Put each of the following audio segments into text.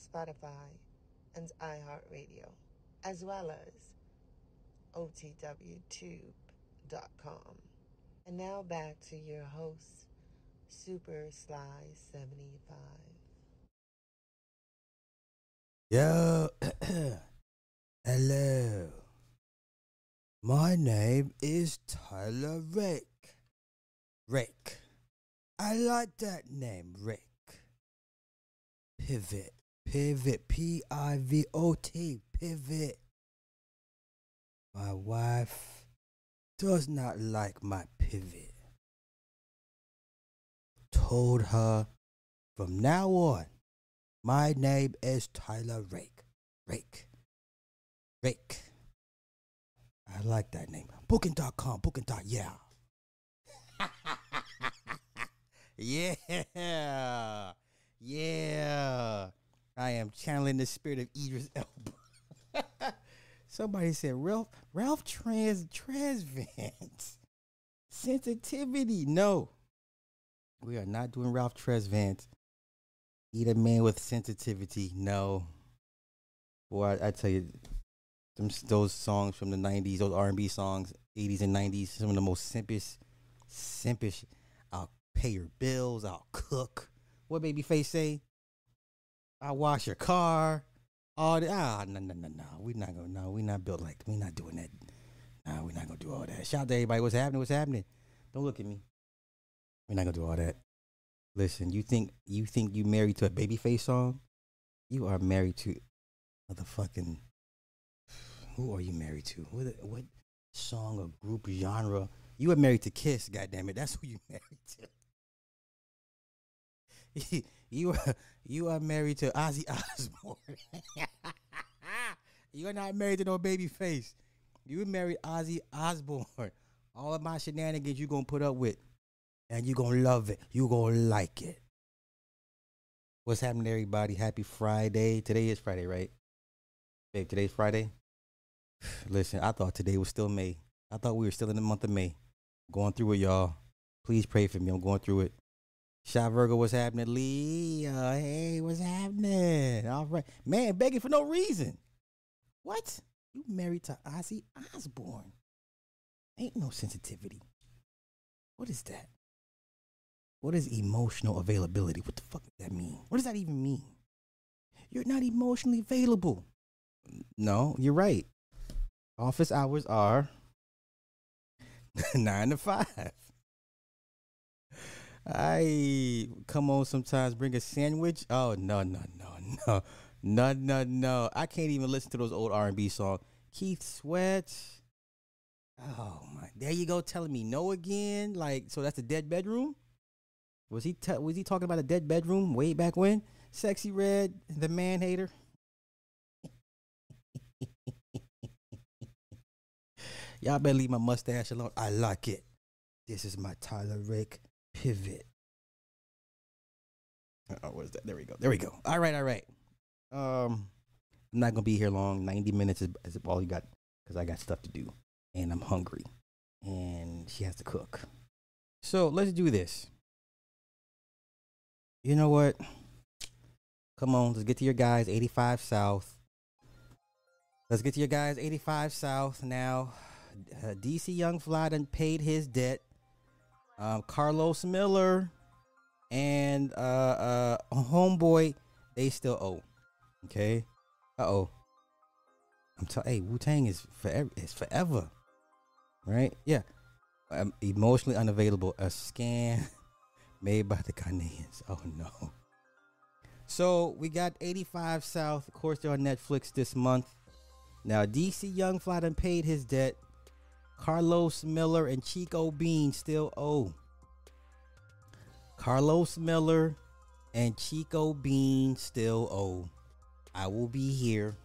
Spotify, and iHeartRadio, as well as OTWTube.com. And now back to your host, Super Sly 75. Yo, hello. My name is Tyler Rick. Rick. I like that name, Rick. Pivot. Pivot. P I V O T. Pivot. My wife does not like my pivot. Told her from now on, my name is Tyler Rake. Rake. Rake. I like that name. Booking.com. Booking. Yeah. yeah. Yeah. I am channeling the spirit of Idris Elba. Somebody said Ralph Ralph Trans Tresvant. Sensitivity. No. We are not doing Ralph Tresvant. Eat a man with sensitivity. No. Boy, I, I tell you, them, those songs from the '90s, those R&B songs, '80s and '90s, some of the most simpish, simpish. I'll pay your bills. I'll cook. What Babyface say? I'll wash your car. All that. Ah, no, no, no, no. We not gonna. No, we not built like. We not doing that. Nah, we not gonna do all that. Shout out to everybody. What's happening? What's happening? Don't look at me. We're not gonna do all that. Listen, you think you think you married to a babyface song? You are married to motherfucking. Who are you married to? What what song or group genre? You are married to Kiss. Goddamn it, that's who you married to. you are you are married to Ozzy Osbourne. you are not married to no babyface. You married Ozzy Osbourne. All of my shenanigans you gonna put up with and you're gonna love it. You're gonna like it. What's happening, everybody? Happy Friday. Today is Friday, right? Babe, today's Friday. Listen, I thought today was still May. I thought we were still in the month of May. Going through it, y'all. Please pray for me. I'm going through it. Shot Virgo, what's happening? Uh, hey, what's happening? All right. Man, begging for no reason. What? You married to Ozzy Osbourne. Ain't no sensitivity. What is that? What is emotional availability? What the fuck does that mean? What does that even mean? You're not emotionally available. No, you're right. Office hours are nine to five. I come on sometimes, bring a sandwich. Oh no, no, no, no, no, no, no. I can't even listen to those old R and B songs. Keith Sweat. Oh my, there you go, telling me no again. Like, so that's a dead bedroom. Was he t- was he talking about a dead bedroom way back when? Sexyy Red, the man hater. Y'all better leave my mustache alone. I like it. This is my Tyler Rick pivot. Oh, what is that? There we go. There we go. All right, all right. Um, I'm not gonna be here long. Ninety minutes is, is all you got because I got stuff to do and I'm hungry, and she has to cook. So let's do this. You know what? Come on, let's get to your guys. 85 South. Let's get to your guys. 85 South now. Uh, DC Young Fly done paid his debt. Um, Carlos Miller and uh, uh, Homeboy, they still owe. Okay. Uh oh. I'm telling. Hey, Wu Tang is forever. Is forever. Right? Yeah. Um, emotionally unavailable. A scan made by the Ghanaians. Oh no. So we got 85 South. Of course, they're on Netflix this month. Now DC Young Fly paid his debt. Carlos Miller and Chico Bean still owe. Carlos Miller and Chico Bean still owe. I will be here.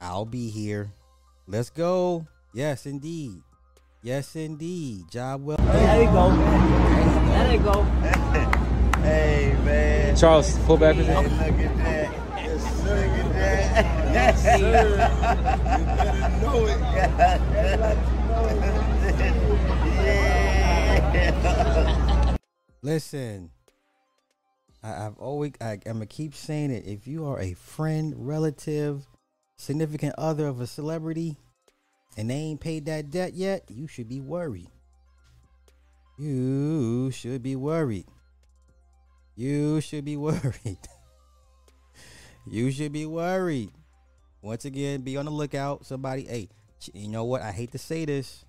I'll be here. Let's go. Yes, indeed. Yes, indeed. Job well. There you go. There you go. Hey man. Charles, fullback Hey, position. look at that. Look at that. Yes, sir. you better know it. Listen, I, I've always, I, I'm gonna keep saying it. If you are a friend, relative, significant other of a celebrity, and they ain't paid that debt yet, you should be worried. You should be worried. You should be worried. you should be worried. Once again, be on the lookout. Somebody, hey, you know what? I hate to say this,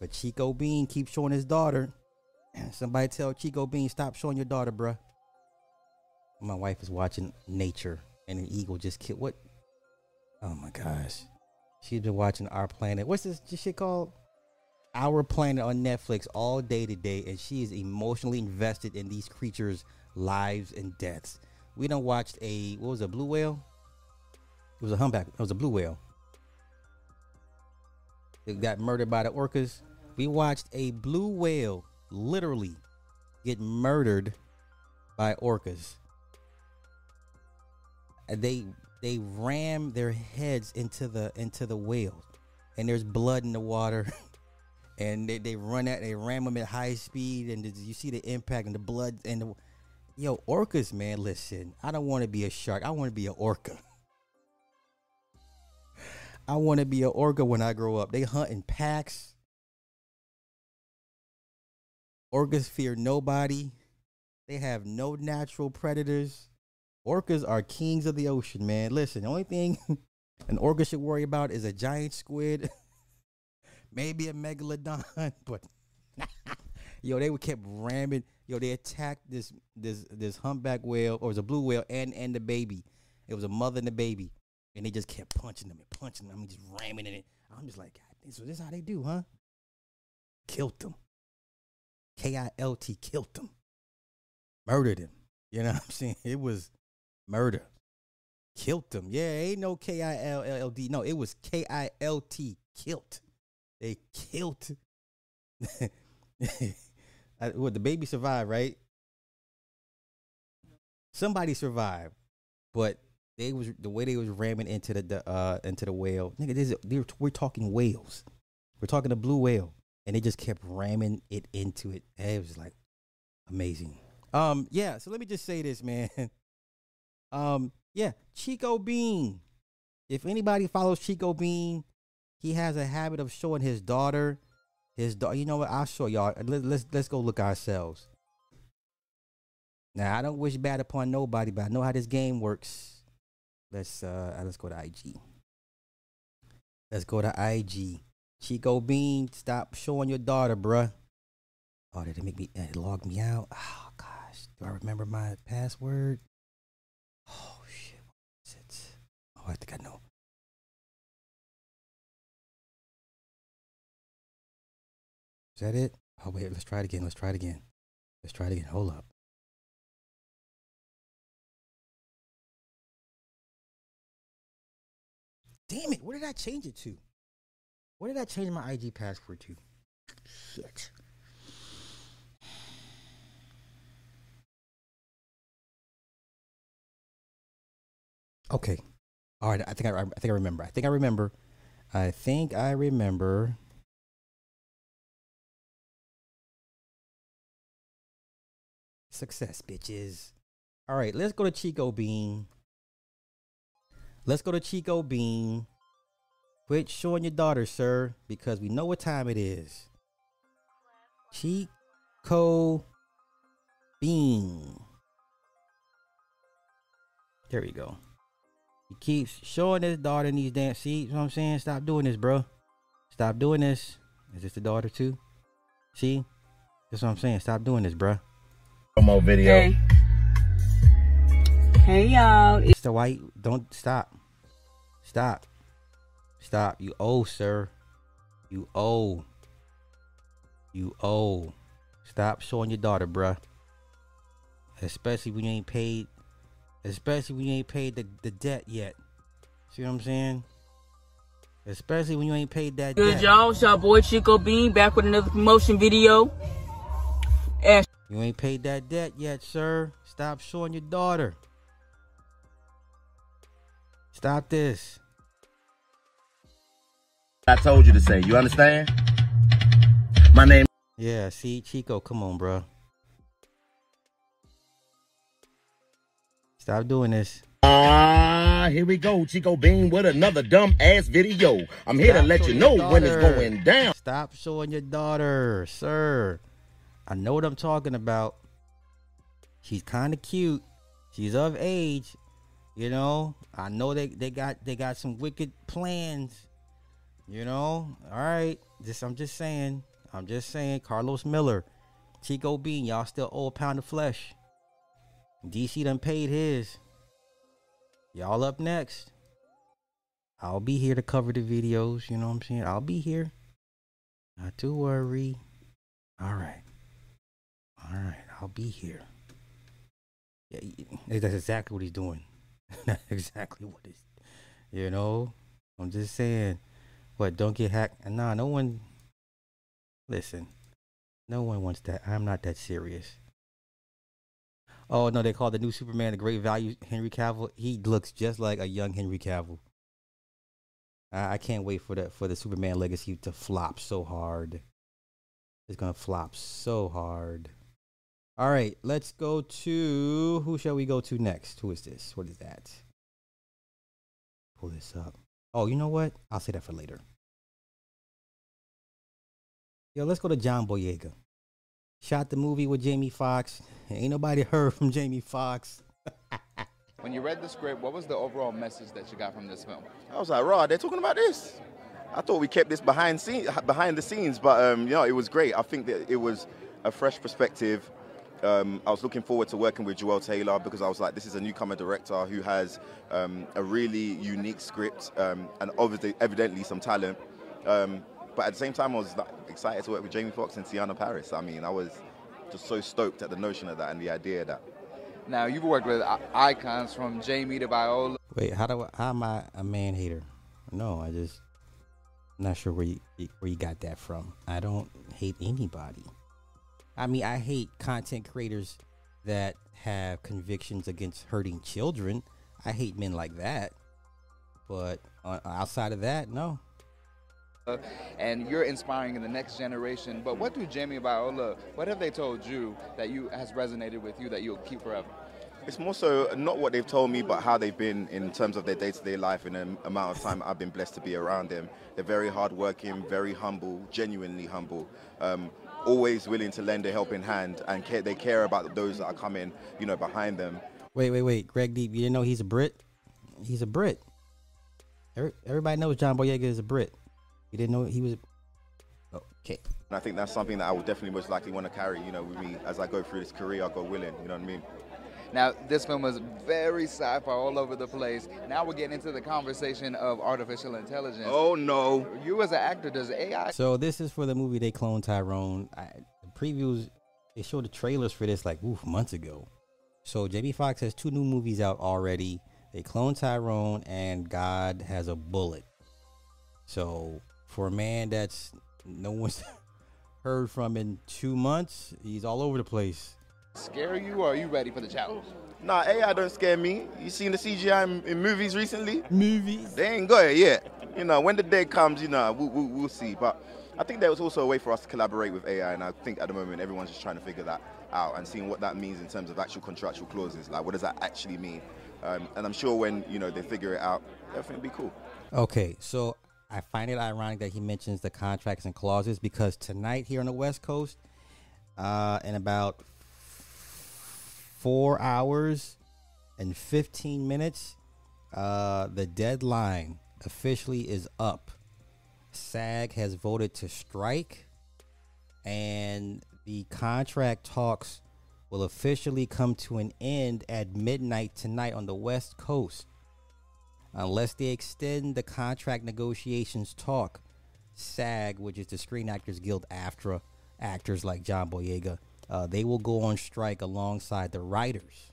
but Chico Bean keeps showing his daughter. Somebody tell Chico Bean stop showing your daughter, bruh. My wife is watching Nature, and an eagle just killed. What? Oh my gosh, she's been watching Our Planet. What's this shit called? Our Planet on Netflix all day today, and she is emotionally invested in these creatures' lives and deaths. We don't watched a what was a blue whale? It was a humpback. It was a blue whale. It got murdered by the orcas. We watched a blue whale literally get murdered by orcas. And they they ram their heads into the into the whale, and there's blood in the water. and they, they run at they ram them at high speed, and you see the impact and the blood and the yo orcas. Man, listen, I don't want to be a shark. I want to be an orca. I want to be an orca when I grow up. They hunt in packs. Orcas fear nobody. They have no natural predators. Orcas are kings of the ocean, man. Listen, the only thing an orca should worry about is a giant squid, maybe a megalodon, but yo, they would kept ramming. Yo, they attacked this this this humpback whale, or it was a blue whale, and and the baby. It was a mother and a baby, and they just kept punching them and punching them. I mean, just ramming in it. I'm just like, God, so this is how they do, huh? Killed them. K I L T killed them. Murdered him. You know what I'm saying? It was murder. Killed them. Yeah, ain't no K I L L D. No, it was K I L T killed. They killed. I- what the baby survived, right? Somebody survived, but they was the way they was ramming into the, the uh into the whale. Nigga, this is, they were, talking whales. We're talking a blue whale, and they just kept ramming it into it. And it was like amazing. Um, yeah. So let me just say this, man. Um, yeah, Chico Bean. If anybody follows Chico Bean, he has a habit of showing his daughter. His daughter. You know what? I'll show y'all. Let, let's let's go look ourselves. Now I don't wish bad upon nobody, but I know how this game works. Let's uh let's go to IG. Let's go to IG. Chico Bean, stop showing your daughter, bruh. Oh, did it make me log me out? Oh gosh. Do I remember my password? Oh shit. What is it? Oh, I think I know. Is that it? Oh wait, let's try it again. Let's try it again. Let's try it again. Hold up. Damn it, What did I change it to? What did I change my IG password to? Shit. Okay. All right, I think I, I think I remember. I think I remember. I think I remember. Success, bitches. All right, let's go to Chico Bean. Let's go to Chico Bean. Quit showing your daughter, sir, because we know what time it is. Chico Bean. There we go. He keeps showing his daughter in these dance. seats. you know what I'm saying? Stop doing this, bro. Stop doing this. Is this the daughter too? See? That's what I'm saying. Stop doing this, bro. Promo video. Hey. Hey y'all. It's Mr. White, don't stop. Stop. Stop. You owe, sir. You owe. You owe. Stop showing your daughter, bruh. Especially when you ain't paid. Especially when you ain't paid the, the debt yet. See what I'm saying? Especially when you ain't paid that Good debt. y'all, it's your boy Chico Bean back with another promotion video. And You ain't paid that debt yet, sir. Stop showing your daughter. Stop this. I told you to say. You understand? My name. Yeah, see, Chico, come on, bro. Stop doing this. Ah, here we go, Chico Bean with another dumb ass video. I'm here to let you know your when it's going down. Stop showing your daughter, sir. I know what I'm talking about. She's kind of cute. She's of age. You know, I know they, they got they got some wicked plans. You know, all right. Just I'm just saying. I'm just saying. Carlos Miller, Chico Bean, y'all still owe a pound of flesh. DC done paid his. Y'all up next. I'll be here to cover the videos. You know what I'm saying? I'll be here. Not to worry. All right. All right. I'll be here. Yeah, that's exactly what he's doing. that's exactly what he's. You know, I'm just saying. What? Don't get hacked. Nah, no one. Listen, no one wants that. I'm not that serious. Oh no, they call the new Superman the Great Value Henry Cavill. He looks just like a young Henry Cavill. I, I can't wait for the for the Superman legacy to flop so hard. It's gonna flop so hard. All right, let's go to who shall we go to next? Who is this? What is that? Pull this up. Oh, you know what? I'll say that for later. Yo, let's go to John Boyega. Shot the movie with Jamie Foxx. Ain't nobody heard from Jamie Foxx. When you read the script, what was the overall message that you got from this film? I was like, "Raw, they're talking about this." I thought we kept this behind scene, behind the scenes, but um, you know, it was great. I think that it was a fresh perspective. Um, I was looking forward to working with Juel Taylor because I was like, this is a newcomer director who has um, a really unique script um, and obviously, evidently, some talent. Um, but at the same time, I was like, excited to work with Jamie Foxx and Teyonah Parris. I mean, I was just so stoked at the notion of that and the idea of that. Now, you've worked with icons from Jamie to Viola. Wait, how do I, how am I a man hater? No, I just I'm not sure where you where you got that from. I don't hate anybody. I mean, I hate content creators that have convictions against hurting children. I hate men like that. But uh, outside of that, no. and you're inspiring in the next generation. But what do Jamie and Viola, what have they told you that you has resonated with you that you'll keep forever? It's more so not what they've told me, but how they've been in terms of their day-to-day life and the amount of time I've been blessed to be around them. They're very hardworking, very humble, genuinely humble, um, always willing to lend a helping hand, and care, they care about those that are coming, you know, behind them. Wait, wait, wait. Greg Deep, you didn't know he's a Brit? He's a Brit. Every, everybody knows John Boyega is a Brit. You didn't know he was. Okay. And I think that's something that I will definitely most likely want to carry, you know, with me as I go through this career. I go willing, you know what I mean? Now, this film was very sci-fi all over the place. Now we're getting into the conversation of artificial intelligence. Oh no! You as an actor, does AI So this is for the movie they Clone Tyrone. I, the previews they showed the trailers for this like oof months ago. So JB Fox has two new movies out already. They Clone Tyrone and God has a bullet. So for a man that's no one's heard from in two months, he's all over the place. Scare you, or are you ready for the challenge? Nah, AI don't scare me. You seen the CGI in, in movies recently? Movies. They ain't got it yet. You know, when the day comes, you know, we'll, we'll, we'll see. But I think there was also a way for us to collaborate with AI, and I think at the moment everyone's just trying to figure that out and seeing what that means in terms of actual contractual clauses. Like, what does that actually mean? Um, and I'm sure when you know they figure it out, everything will be cool. Okay, so I find it ironic that he mentions the contracts and clauses because tonight here on the West Coast, uh, in about four hours and 15 minutes, uh, the deadline officially is up. SAG has voted to strike, and the contract talks will officially come to an end at midnight tonight on the West Coast unless they extend the contract negotiations talk sag which is the screen actors guild aftra actors like john boyega uh, they will go on strike alongside the writers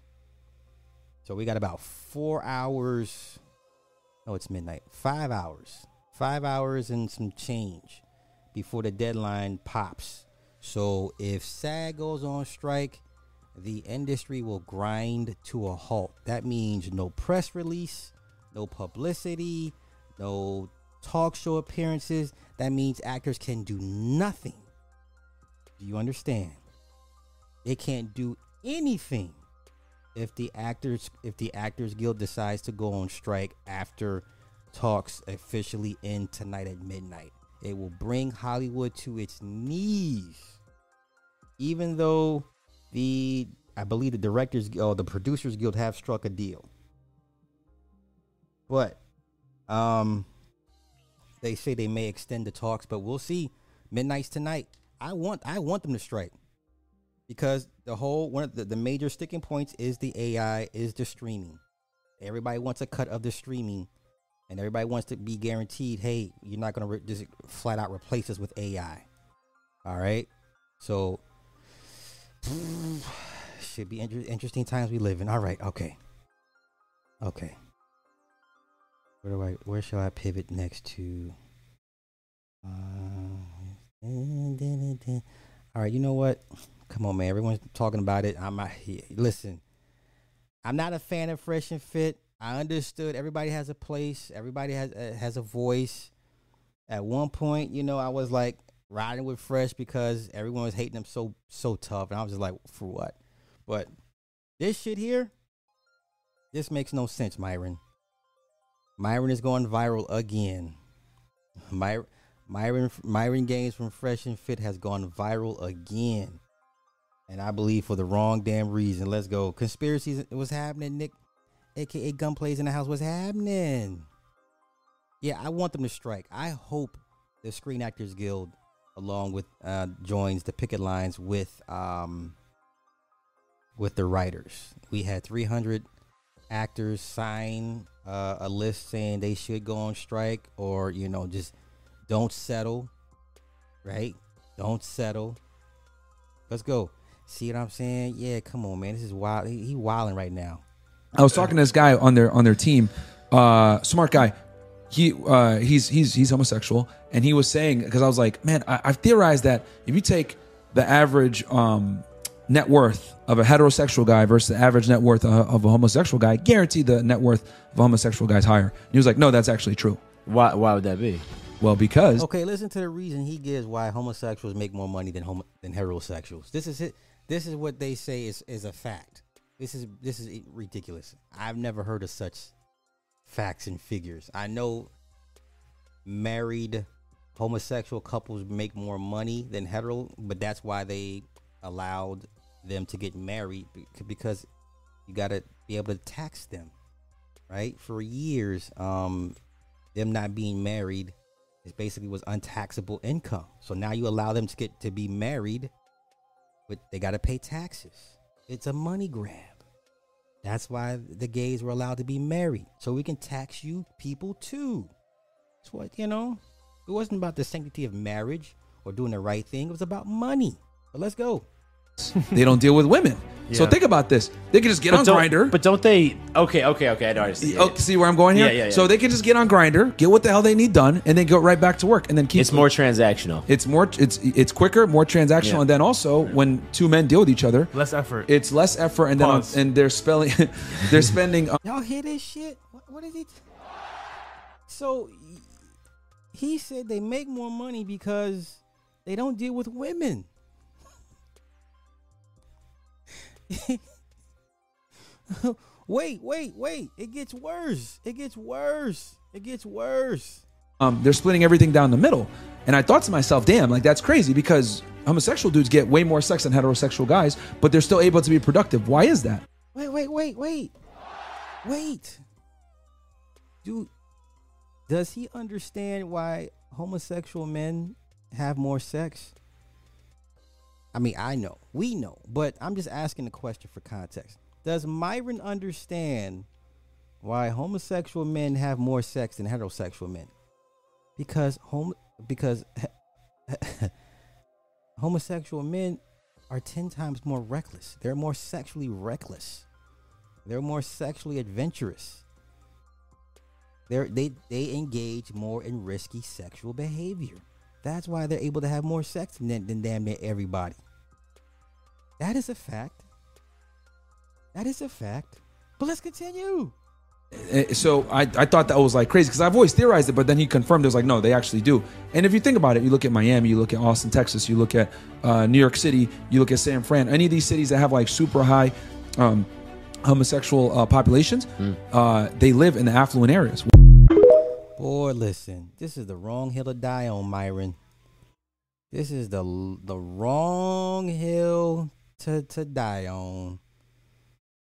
So we got about four hours. No, it's midnight. Five hours. Five hours and some change before the deadline pops. So if SAG goes on strike, the industry will grind to a halt. That means no press release, no publicity, no talk show appearances. That means actors can do nothing. Do you understand? They can't do anything if the actors if the actors guild decides to go on strike after talks officially end tonight at midnight. It will bring Hollywood to its knees. Even though the I believe the directors or the producers guild have struck a deal. But um they say they may extend the talks, but we'll see. Midnight's tonight. I want I want them to strike. Because the whole one of the, the major sticking points is the AI, is the streaming. Everybody wants a cut of the streaming and everybody wants to be guaranteed, hey, you're not going to re- just flat out replace us with AI. All right? So should be inter- interesting times we live in. All right, okay. Okay. Where do I where shall I pivot next to? Uh, all right, you know what? Come on, man. Everyone's talking about it. I'm not here. Listen, I'm not a fan of Fresh and Fit. I understood everybody has a place. Everybody has uh, has a voice. At one point, you know, I was like riding with Fresh because everyone was hating them so so tough, and I was just like, for what? But this shit here, this makes no sense, Myron. Myron is going viral again. My, Myron Myron Gaines from Fresh and Fit has gone viral again. And I believe for the wrong damn reason. Let's go. Conspiracies was happening, Nick, aka gunplays in the house was happening. Yeah, I want them to strike. I hope the Screen Actors Guild, along with uh, joins the picket lines with um with the writers. We had 300 actors sign uh, a list saying they should go on strike or you know just don't settle right don't settle let's go see what i'm saying yeah come on man this is wild he, he wilding right now I was talking to this guy on their on their team, uh, smart guy. He uh, he's he's he's homosexual, and he was saying because I was like, man, I, I've theorized that if you take the average um, net worth of a heterosexual guy versus the average net worth of, of a homosexual guy, guaranteed the net worth of a homosexual guy's higher. And he was like, no, that's actually true. Why? Why would that be? Well, because okay listen to the reason he gives why homosexuals make more money than homo- than heterosexuals this is it this is what they say is is a fact. This is this is ridiculous. I've never heard of such facts and figures. I know married homosexual couples make more money than hetero but that's why they allowed them to get married because you got to be able to tax them right? For years um them not being married is basically was untaxable income. So now you allow them to get to be married but they got to pay taxes. It's a money grab. That's why the gays were allowed to be married so we can tax you people too. It's what you know it wasn't about the sanctity of marriage or doing the right thing. It was about money. But let's go they don't deal with women. So think about this. They can just get on Grindr. But don't they? Okay, okay, okay. I know. I see. Oh, see where I'm going here? Yeah, yeah, yeah. So they can just get on Grindr, get what the hell they need done, and then go right back to work, and then keep. It's more transactional. It's more. It's it's quicker, more transactional, Yeah. and then also when two men deal with each other, Less effort. it's less effort, and then and they're spelling, they're spending. uh, Y'all hear this shit? What, what is it? So he said they make more money because they don't deal with women. wait, wait, wait. It gets worse. It gets worse. It gets worse. um, they're splitting everything down the middle. And I thought to myself, damn, like that's crazy because homosexual dudes get way more sex than heterosexual guys, but they're still able to be productive. Why is that? Wait, wait, wait, wait. Wait. Dude, does he understand why homosexual men have more sex? I mean, I know. We know. But I'm just asking the question for context. Does Myron understand why homosexual men have more sex than heterosexual men? Because hom- because homosexual men are 10 times more reckless. They're more sexually reckless. They're more sexually adventurous. They're, they they engage more in risky sexual behavior. That's why they're able to have more sex than, than damn near everybody. That is a fact. That is a fact. But let's continue. Uh, so I, I thought that was like crazy because I've always theorized it, but then he confirmed it was like, no, they actually do. And if you think about it, you look at Miami, you look at Austin, Texas, you look at uh, New York City, you look at San Fran, any of these cities that have like super high um, homosexual uh, populations, uh, they live in the affluent areas. Boy, listen, this is the wrong hill to die on, Myron. This is the the wrong hill to to die on.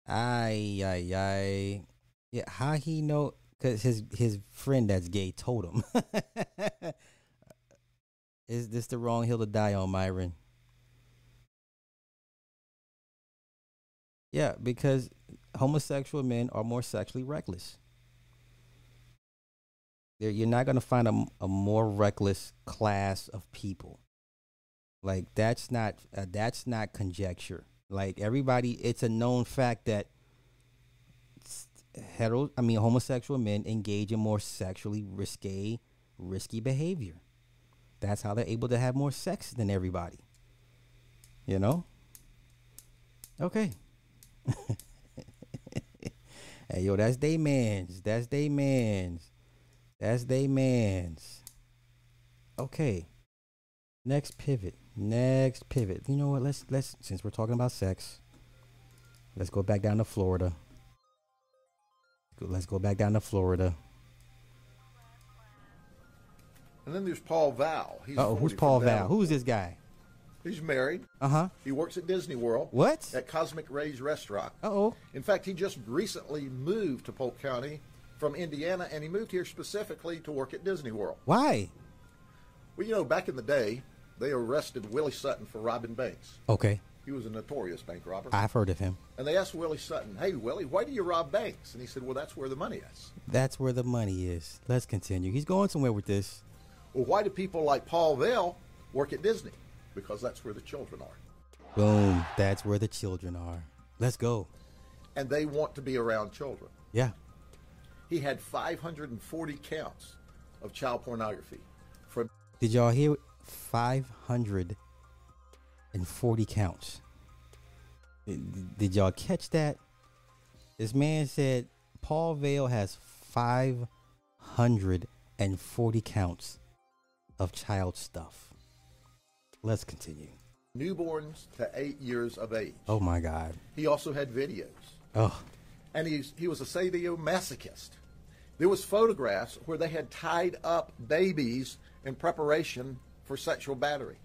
Ay ay ay. Yeah, how he know? Cause his his friend that's gay told him. is this the wrong hill to die on, Myron? Yeah, because homosexual men are more sexually reckless. There, you're not gonna find a, a more reckless class of people. Like that's not uh, that's not conjecture. Like everybody, it's a known fact that hetero, I mean homosexual men engage in more sexually risque, risky behavior. That's how they're able to have more sex than everybody. You know. Okay. hey yo, that's they man's. That's they man's. That's they man's. Okay. Next pivot. Next pivot. You know what? Let's let's since we're talking about sex, let's go back down to Florida. Let's go back down to Florida. And then there's Paul Val. Oh, who's Paul Val? Who's this guy? He's married. Uh huh. He works at Disney World. What? At Cosmic Rays Restaurant. Uh oh. In fact, he just recently moved to Polk County from Indiana, and he moved here specifically to work at Disney World. Why? Well, you know, back in the day, they arrested Willie Sutton for robbing banks. Okay. He was a notorious bank robber. I've heard of him. And they asked Willie Sutton, "Hey, Willie, why do you rob banks?" And he said, "Well, that's where the money is." That's where the money is. Let's continue. He's going somewhere with this. Well, why do people like Paul Vale work at Disney? Because that's where the children are, Boom. That's where the children are. Let's go. and they want to be around children. Yeah. He had 540 counts of child pornography from Did y'all hear? 540 counts. Did, did y'all catch that? This man said Paul Vale has 540 counts of child stuff. Let's continue. newborns to eight years of age. Oh my God. He also had videos, Oh, and he's, he was a sadomasochist. There was photographs where they had tied up babies in preparation for sexual battery.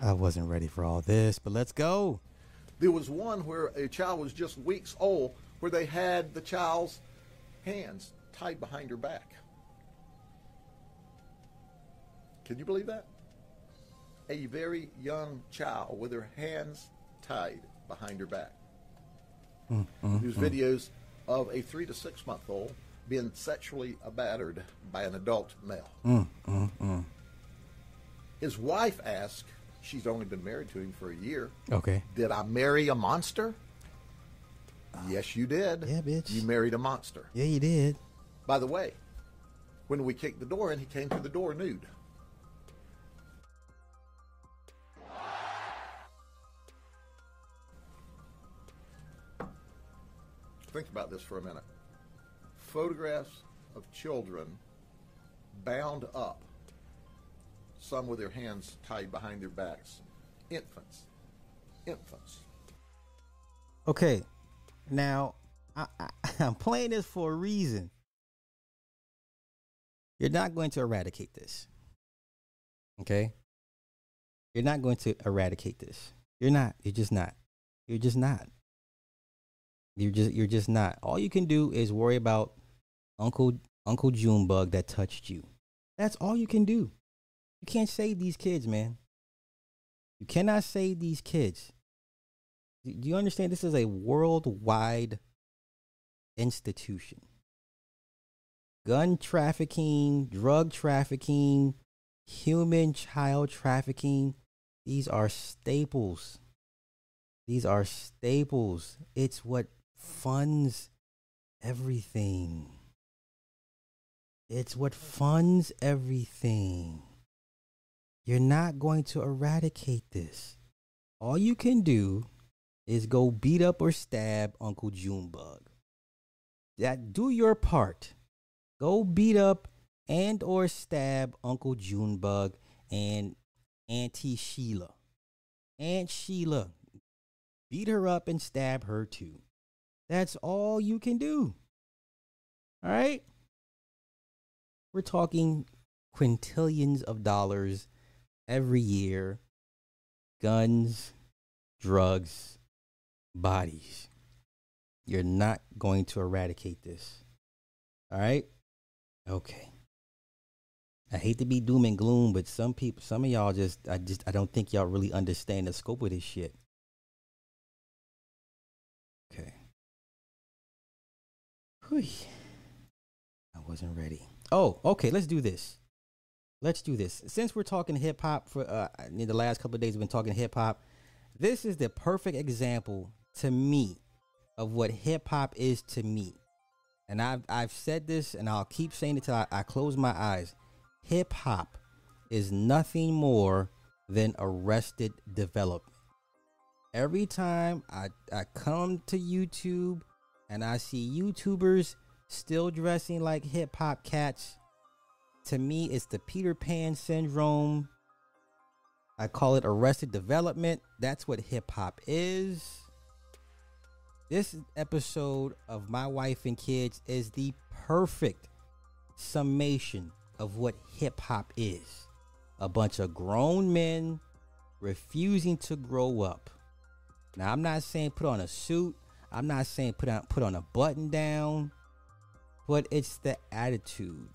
I wasn't ready for all this, but let's go. There was one where a child was just weeks old, where they had the child's hands tied behind her back. Can you believe that? A very young child with her hands tied behind her back. Mm, mm, There's mm. videos of a three to six month old being sexually battered by an adult male. Mm, mm, mm. His wife asked, she's only been married to him for a year, Okay. did I marry a monster? Yes, you did. Yeah, bitch. You married a monster. Yeah, you did. By the way, when we kicked the door in, he came to the door nude. Think about this for a minute. Photographs of children bound up, some with their hands tied behind their backs. Infants. Infants. Okay. Now, I, I, I'm playing this for a reason. You're not going to eradicate this. Okay? You're not going to eradicate this. You're not. You're just not. You're just not. You're just you're just not. All you can do is worry about Uncle Uncle Junebug that touched you. That's all you can do. You can't save these kids, man. You cannot save these kids. Do you understand this is a worldwide institution? Gun trafficking, drug trafficking, human child trafficking, these are staples. These are staples. It's what funds everything. It's what funds everything. You're not going to eradicate this. All you can do is go beat up or stab Uncle Junebug. That do your part. Go beat up and or stab Uncle Junebug and Auntie Sheila. Aunt Sheila. Beat her up and stab her too. That's all you can do. All right? We're talking quintillions of dollars every year. Guns, drugs, bodies. You're not going to eradicate this. All right? Okay. I hate to be doom and gloom, but some people, some of y'all just, I just, I don't think y'all really understand the scope of this shit. Whew. I wasn't ready. Oh, okay. Let's do this. Let's do this. Since we're talking hip hop for uh, in the last couple of days, we've been talking hip hop. This is the perfect example to me of what hip hop is to me. And I've I've said this, and I'll keep saying it till I, I close my eyes. Hip hop is nothing more than arrested development. Every time I, I come to YouTube and I see YouTubers still dressing like hip hop cats, to me, it's the Peter Pan syndrome. I call it arrested development. That's what hip hop is. This episode of My Wife and Kids is the perfect summation of what hip hop is a bunch of grown men refusing to grow up. Now, I'm not saying put on a suit, I'm not saying put on, put on a button down, but it's the attitude.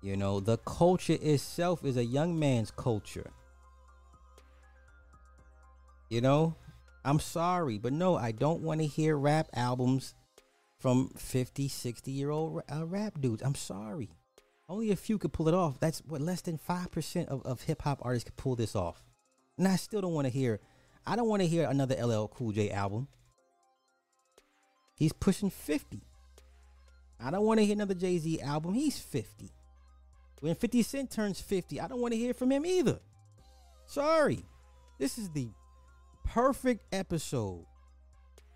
You know, the culture itself is a young man's culture. You know, I'm sorry, but no, I don't want to hear rap albums from 50, 60 year old uh, rap dudes. I'm sorry. Only a few could pull it off. That's what less than 5% of, of hip hop artists could pull this off. And I still don't want to hear, I don't want to hear another LL Cool J album. He's pushing 50. I don't want to hear another Jay Z album. He's 50. When 50 Cent turns 50, I don't want to hear from him either. Sorry. This is the perfect episode.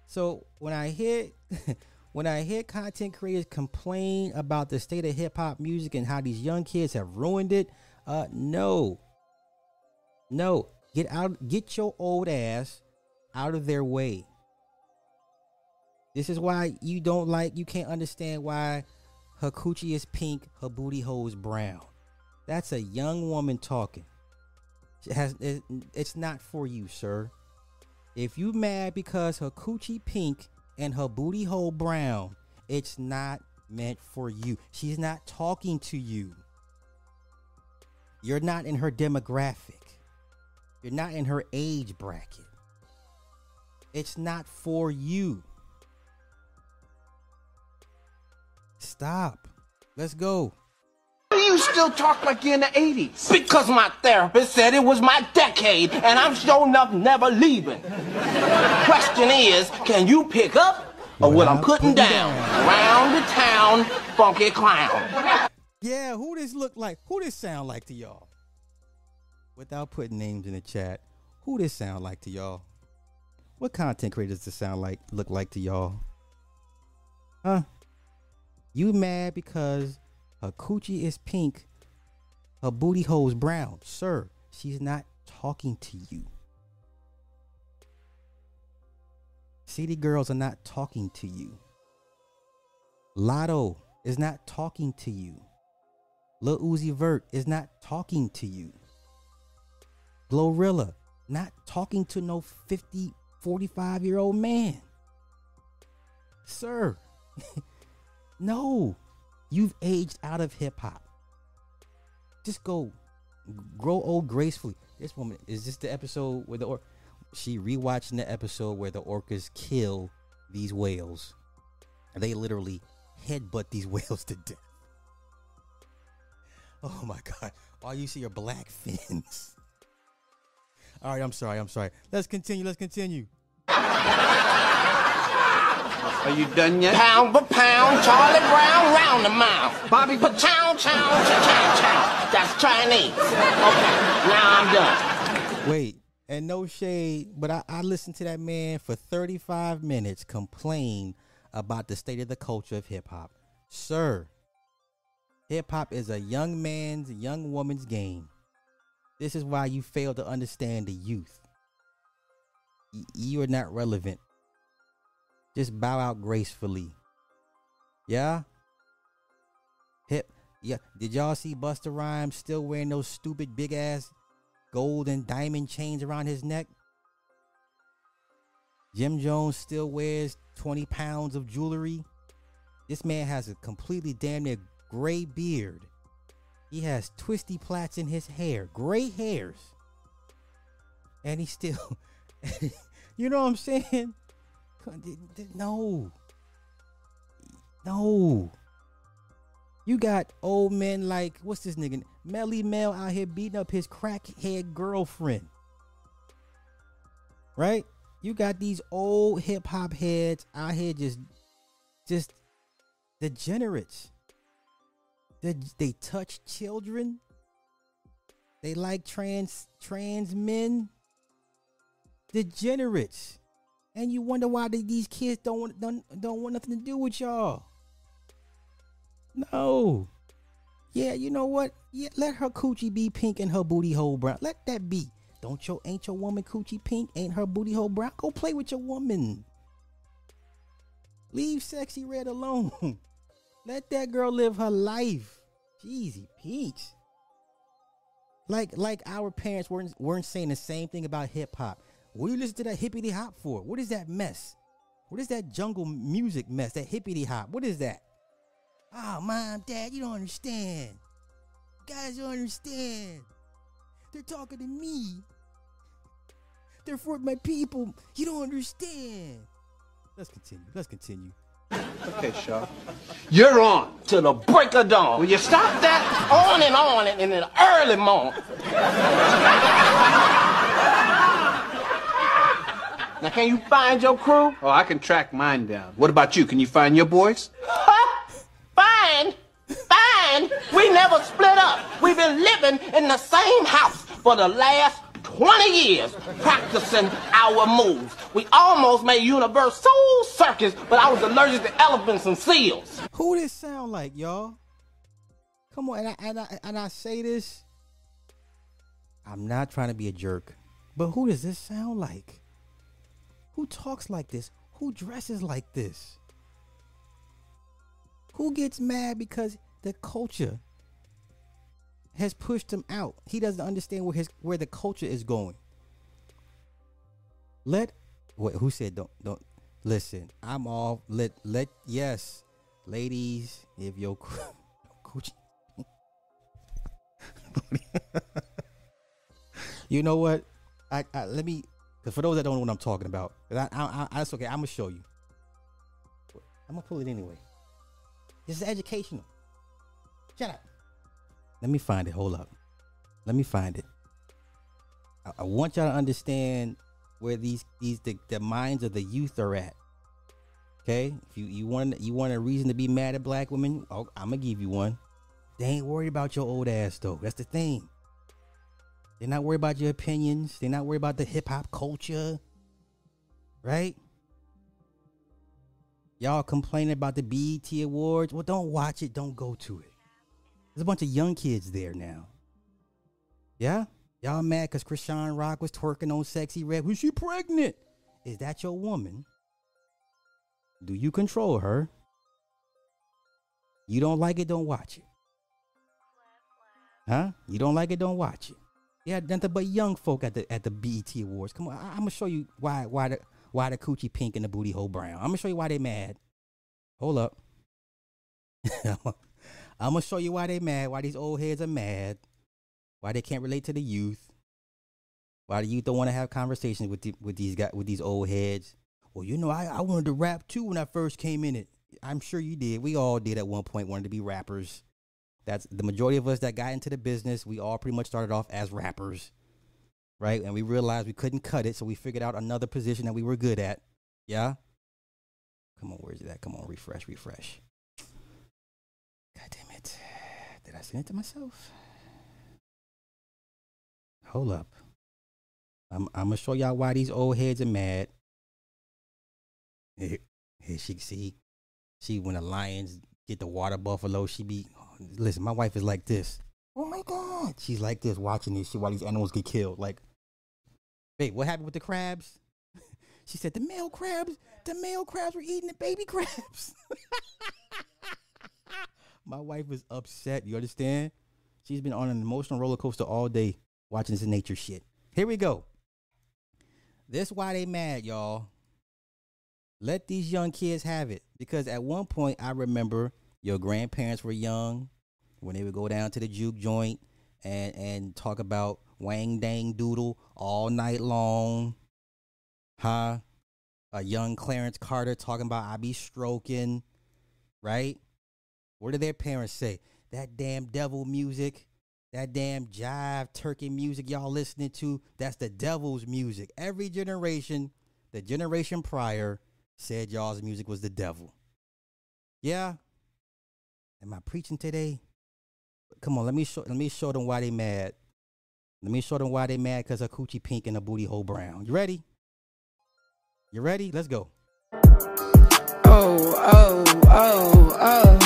So when I hear when I hear content creators complain about the state of hip hop music and how these young kids have ruined it, uh no. No. Get out get your old ass out of their way. This is why you don't like you can't understand why her coochie is pink, her booty hole is brown. That's a young woman talking. Has it, it's not for you, sir. If you mad because her coochie pink and her booty hole brown, it's not meant for you. She's not talking to you. You're not in her demographic. You're not in her age bracket. It's not for you. Stop. Let's go. You still talk like you're in the 80s. Because my therapist said it was my decade, and I'm sure enough never leaving. Question is, can you pick up or what, I'm putting, down? Round the town, funky clown. Yeah, who this look like? Who this sound like to y'all? Without putting names in the chat, who this sound like to y'all? What content creators does this sound like look like to y'all? Huh? You mad because her coochie is pink, her booty hole is brown. Sir, she's not talking to you. City girls are not talking to you. Latto is not talking to you. Lil Uzi Vert is not talking to you. Glorilla not talking to no 50, 45 year old man. Sir, no, you've aged out of hip hop. Just go grow old gracefully. This woman is this the episode where the or she rewatching the episode where the orcas kill these whales. They literally headbutt these whales to death. Oh my god. All you see are black fins. All right, I'm sorry. I'm sorry. Let's continue. Let's continue. Are you done yet? Pound for pound, Charlie Brown, round the mouth. Bobby, but chow, chow, chow, chow, chow. That's Chinese. Okay, now I'm done. Wait, and no shade, but I, I listened to that man for 35 minutes complain about the state of the culture of hip hop. Sir, hip hop is a young man's, young woman's game. This is why you fail to understand the youth. Y- you are not relevant. Just bow out gracefully. Yeah? Hip. Yeah. Did y'all see Busta Rhymes still wearing those stupid big ass gold and diamond chains around his neck? Jim Jones still wears 20 pounds of jewelry. This man has a completely damn near gray beard. He has twisty plaits in his hair, gray hairs. And he still, you know what I'm saying? No. No. You got old men like, what's this nigga? Melle Mel out here beating up his crackhead girlfriend. Right? You got these old hip hop heads out here just, just degenerates. They, they touch children. They like trans trans men. Degenerates. And you wonder why they, these kids don't want don't, don't want nothing to do with y'all. No. Yeah, you know what? Yeah, let her coochie be pink and her booty hole brown. Let that be. Don't your ain't your woman coochie pink? Ain't her booty hole brown? Go play with your woman. Leave Sexyy Red alone. let that girl live her life. Jeezy Peach. Like like our parents weren't weren't saying the same thing about hip hop. What do you listen to that hippity hop for? What is that mess? What is that jungle music mess? That hippity hop? What is that? Oh, mom, dad, you don't understand. You guys don't understand. They're talking to me. They're for my people. You don't understand. Let's continue. Let's continue. Okay, Shaw. You're on till the break of dawn. Will you stop that on and on and in the early morning? Now, can you find your crew? Oh, I can track mine down. What about you? Can you find your boys? Fine, fine. We never split up. We've been living in the same house for the last 20 years, practicing our moves. We almost made Universal Circus, but I was allergic to elephants and seals. Who this sound like, y'all? Come on, and I, and I, and I say this. I'm not trying to be a jerk, but who does this sound like? Who talks like this? Who dresses like this? Who gets mad because the culture has pushed him out? He doesn't understand where his where the culture is going. Let wait, who said don't don't listen? I'm all let let yes, ladies, if your coochie. you know what? I, I let me because for those that don't know what I'm talking about, I, I, I, that's okay. I'm gonna show you. I'm gonna pull it anyway. This is educational. Shut up. Let me find it. Hold up. Let me find it. I, I want y'all to understand where these these the, the minds of the youth are at. Okay, if you you want you want a reason to be mad at black women, oh, I'm gonna give you one. They ain't worried about your old ass though. That's the thing. They're not worried about your opinions. They're not worried about the hip hop culture. Right? Y'all complaining about the BET Awards. Well, don't watch it. Don't go to it. There's a bunch of young kids there now. Yeah? Y'all mad because Chrisean Rock was twerking on Sexyy Red. Was she pregnant? Is that your woman? Do you control her? You don't like it, don't watch it. Huh? You don't like it, don't watch it. Yeah, nothing but young folk at the at the BET Awards. Come on, I, am gonna show you why why the why the coochie pink and the booty hole brown. I'm gonna show you why they mad. Hold up. I'm gonna show you why they mad. Why these old heads are mad. Why they can't relate to the youth. Why the youth don't want to have conversations with the, with these guys with these old heads. Well, you know, I, I wanted to rap too when I first came in it. I'm sure you did. We all did at one point wanted to be rappers. That's the majority of us that got into the business. We all pretty much started off as rappers, right? And we realized we couldn't cut it, so we figured out another position that we were good at. Yeah. Come on, where's that? Come on, refresh, refresh. God damn it! Did I send it to myself? Hold up. I'm I'm gonna show y'all why these old heads are mad. Here, here she see, she when the lions get the water buffalo, she be listen. My wife is like this. Oh my god, she's like this watching this shit while these animals get killed. Like, babe, what happened with the crabs? she said the male crabs, the male crabs were eating the baby crabs. My wife is upset. You understand? She's been on an emotional roller coaster all day watching this nature shit. Here we go. This why they mad, y'all. Let these young kids have it. Because at one point I remember your grandparents were young when they would go down to the juke joint and and talk about Wang Dang Doodle all night long. Huh? A young Clarence Carter talking about I be stroking, right? What did their parents say? That damn devil music, that damn jive turkey music y'all listening to, that's the devil's music. Every generation, the generation prior, said y'all's music was the devil. Yeah? Am I preaching today? Come on, let me show let me show them why they mad. Let me show them why they mad because her coochie pink and her booty hole brown. You ready? You ready? Let's go. Oh, oh, oh, oh.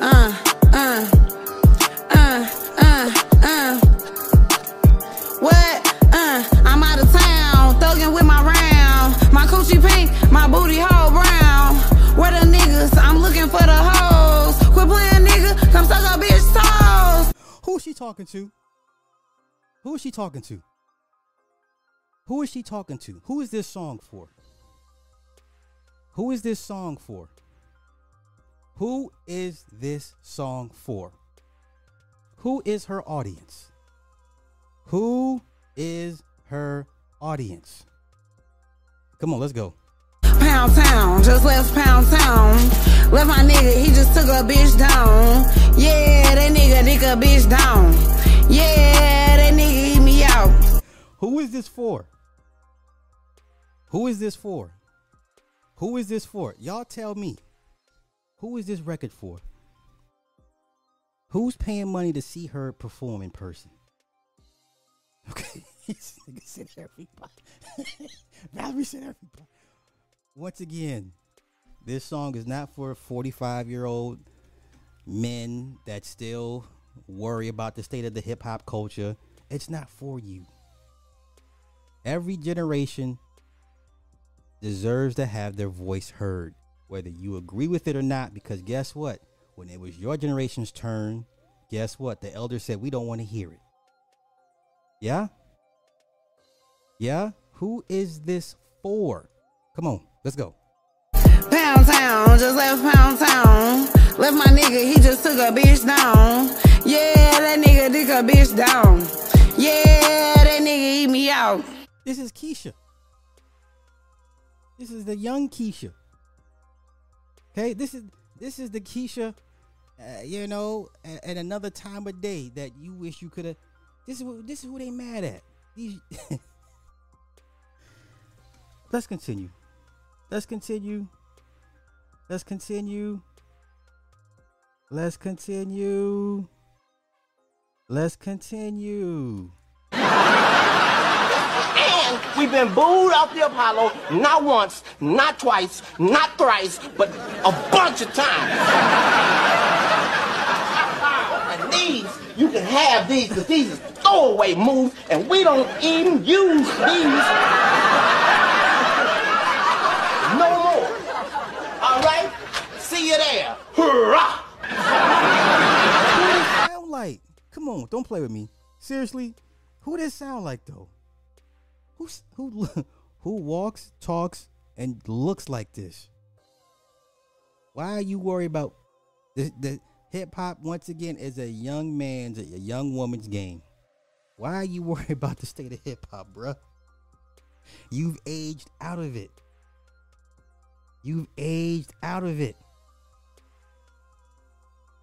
Uh, uh, uh, uh, uh. What? Uh, I'm out of town, thugging with my round. My coochie pink, my booty hole brown. Where the niggas? I'm looking for the hoes. Quit playing, nigga. Come suck a bitch toes. Who is she talking to? Who is she talking to? Who is she talking to? Who is this song for? Who is this song for? Who is this song for? Who is her audience? Who is her audience? Come on, let's go. Pound town, just left pound town. Left my nigga, he just took a bitch down. Yeah, that nigga dick a bitch down. Yeah, that nigga eat me out. Who is this for? Who is this for? Who is this for? Y'all tell me. Who is this record for? Who's paying money to see her perform in person? Okay, this said everybody. Valerie said everybody. Once again, this song is not for 45 year old men that still worry about the state of the hip hop culture. It's not for you. Every generation deserves to have their voice heard, whether you agree with it or not, because guess what? When it was your generation's turn, guess what? The elders said, We don't want to hear it. Yeah? Yeah? Who is this for? Come on, let's go. Pound town, just left pound town. Left my nigga, he just took a bitch down. Yeah, that nigga dick a bitch down. Yeah, that nigga eat me out. This is Keisha. This is the young Keisha. Okay, this is this is the Keisha, uh, you know, at, at another time of day that you wish you could have. This is what, this is who they mad at. These. Let's continue. Let's continue. Let's continue. Let's continue. Let's continue. And we've been booed off the Apollo not once, not twice, not thrice, but a bunch of times. and these, you can have these, because these is throwaway moves, and we don't even use these no more. All right? See you there. Hurrah! Who it sound like? Come on, don't play with me. Seriously, who does sound like though? Who's who? Who walks, talks, and looks like this? Why are you worried about the, the hip hop? Once again, is a young man's, a young woman's game. Why are you worried about the state of hip hop, bruh? You've aged out of it. You've aged out of it.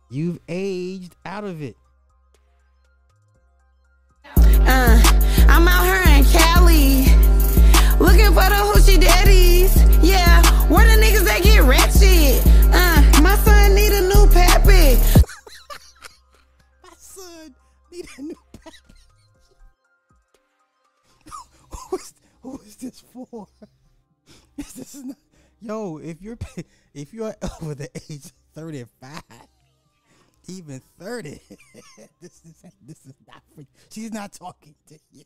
You've aged out of it. Uh, I'm out here in Cali, looking for the hoochie daddies. Yeah, where the niggas that get ratchet? Uh, my son need a new pappy. My son need a new pappy. who, is, who is this for? this Is not, yo, if you're if you're over the age of 35, even 30, this is this is not for you. She's not talking to you.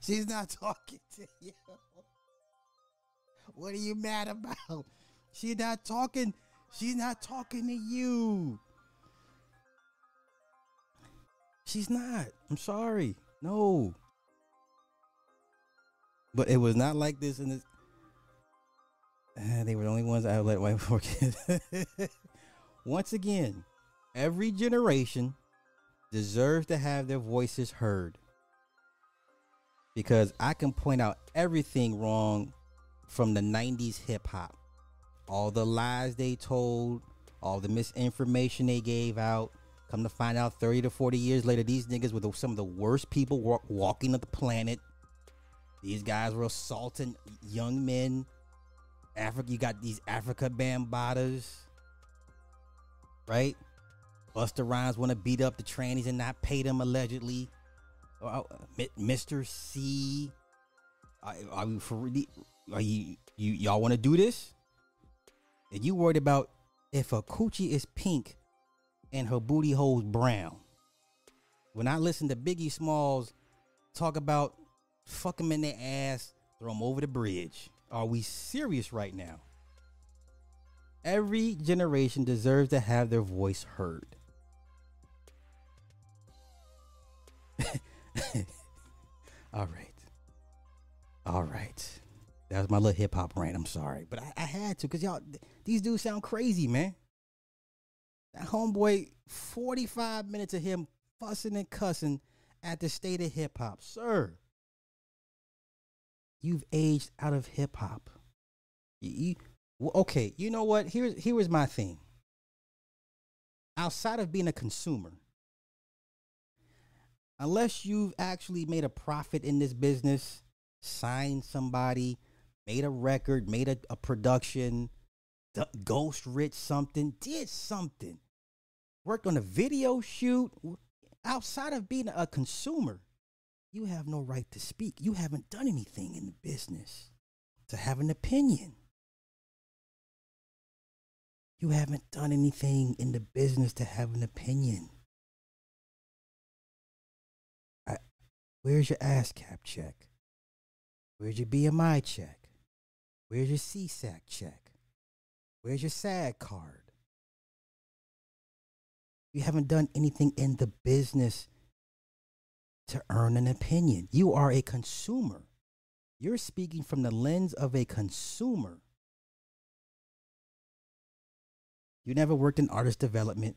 She's not talking to you. What are you mad about? She's not talking. She's not talking to you. She's not. I'm sorry. No. But it was not like this in this. Uh, they were the only ones I let white folk Once again, every generation deserves to have their voices heard. Because I can point out everything wrong from the 90s hip hop. All the lies they told, all the misinformation they gave out. Come to find out 30 to 40 years later, these niggas were the, some of the worst people walk, walking on the planet. These guys were assaulting young men. Africa, you got these Afrika Bambaataas, right? Busta Rhymes want to beat up the trannies and not pay them allegedly. Uh, Mi- Mr. C, are, are we for are you you y'all want to do this? And you worried about if a coochie is pink and her booty hole's brown? When I listen to Biggie Smalls talk about fuck them in their ass, throw them over the bridge. Are we serious right now? Every generation deserves to have their voice heard. All right. All right. That was my little hip hop rant. I'm sorry. But I, I had to because y'all, th- these dudes sound crazy, man. That homeboy, 45 minutes of him fussing and cussing at the state of hip hop. Sir, you've aged out of hip hop. You, you- okay, you know what? Here's here was my thing. Outside of being a consumer, unless you've actually made a profit in this business, signed somebody, made a record, made a, a production, ghost rich something, did something, worked on a video shoot, outside of being a consumer, you have no right to speak. You haven't done anything in the business to have an opinion. You haven't done anything in the business to have an opinion. I, where's your ASCAP check? Where's your BMI check? Where's your SESAC check? Where's your SAG card? You haven't done anything in the business to earn an opinion. You are a consumer. You're speaking from the lens of a consumer. You never worked in artist development.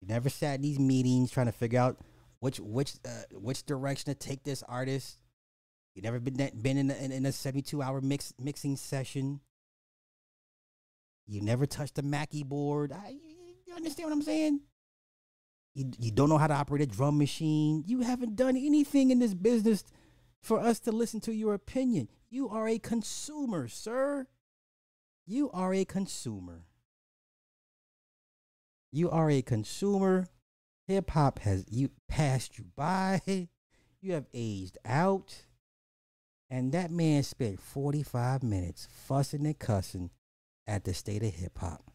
You never sat in these meetings trying to figure out which which uh, which direction to take this artist. You never been been in a, in, a seventy two hour mix mixing session. You never touched a Mackie board. I, you understand what I'm saying? You you don't know how to operate a drum machine. You haven't done anything in this business for us to listen to your opinion. You are a consumer, sir. You are a consumer. You are a consumer. Hip hop has you passed you by. You have aged out. And that man spent 45 minutes fussing and cussing at the state of hip hop.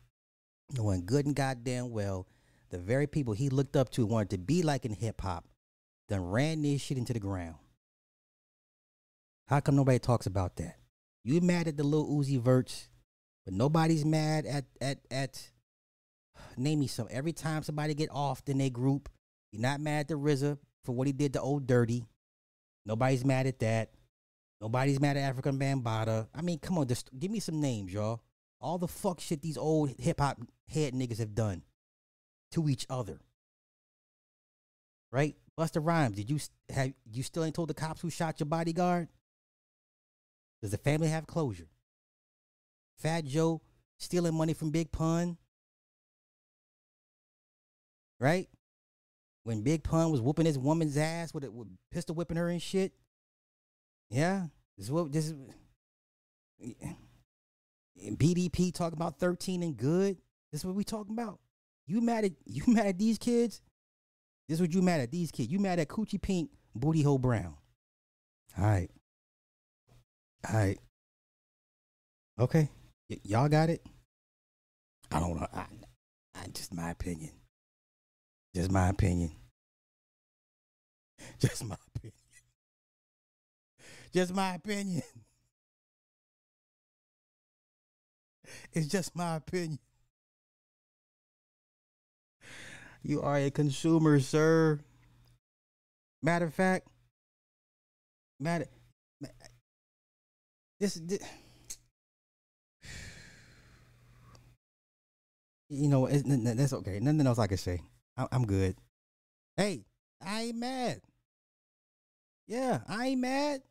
Knowing good and goddamn well the very people he looked up to wanted to be like in hip hop then ran this shit into the ground. How come nobody talks about that? You mad at the little Uzi Verts, but nobody's mad at at at name me some. Every time somebody get off in their group, you're not mad at the RZA for what he did to Old Dirty. Nobody's mad at that. Nobody's mad at African Bambaataa. I mean, come on, just give me some names, y'all. All the fuck shit these old hip hop head niggas have done to each other. Right? Busta Rhymes, did you have you still ain't told the cops who shot your bodyguard? Does the family have closure? Fat Joe stealing money from Big Pun? Right? when Big Pun was whooping his woman's ass with, it, with pistol whipping her and shit. Yeah, this is what this is. And BDP talking about thirteen and good. This is what we talking about. You mad at you mad at these kids? This is what you mad at these kids. You mad at Coochie Pink, Booty Hole Brown. All right. All right. Okay. Y- y'all got it? I don't know. I, I, just my opinion. Just my opinion. Just my opinion. Just my opinion. It's just my opinion. You are a consumer, sir. Matter of fact, matter. This, this you know, n- that's okay. Nothing else I can say. I'm good. Hey, I ain't mad. Yeah, I ain't mad.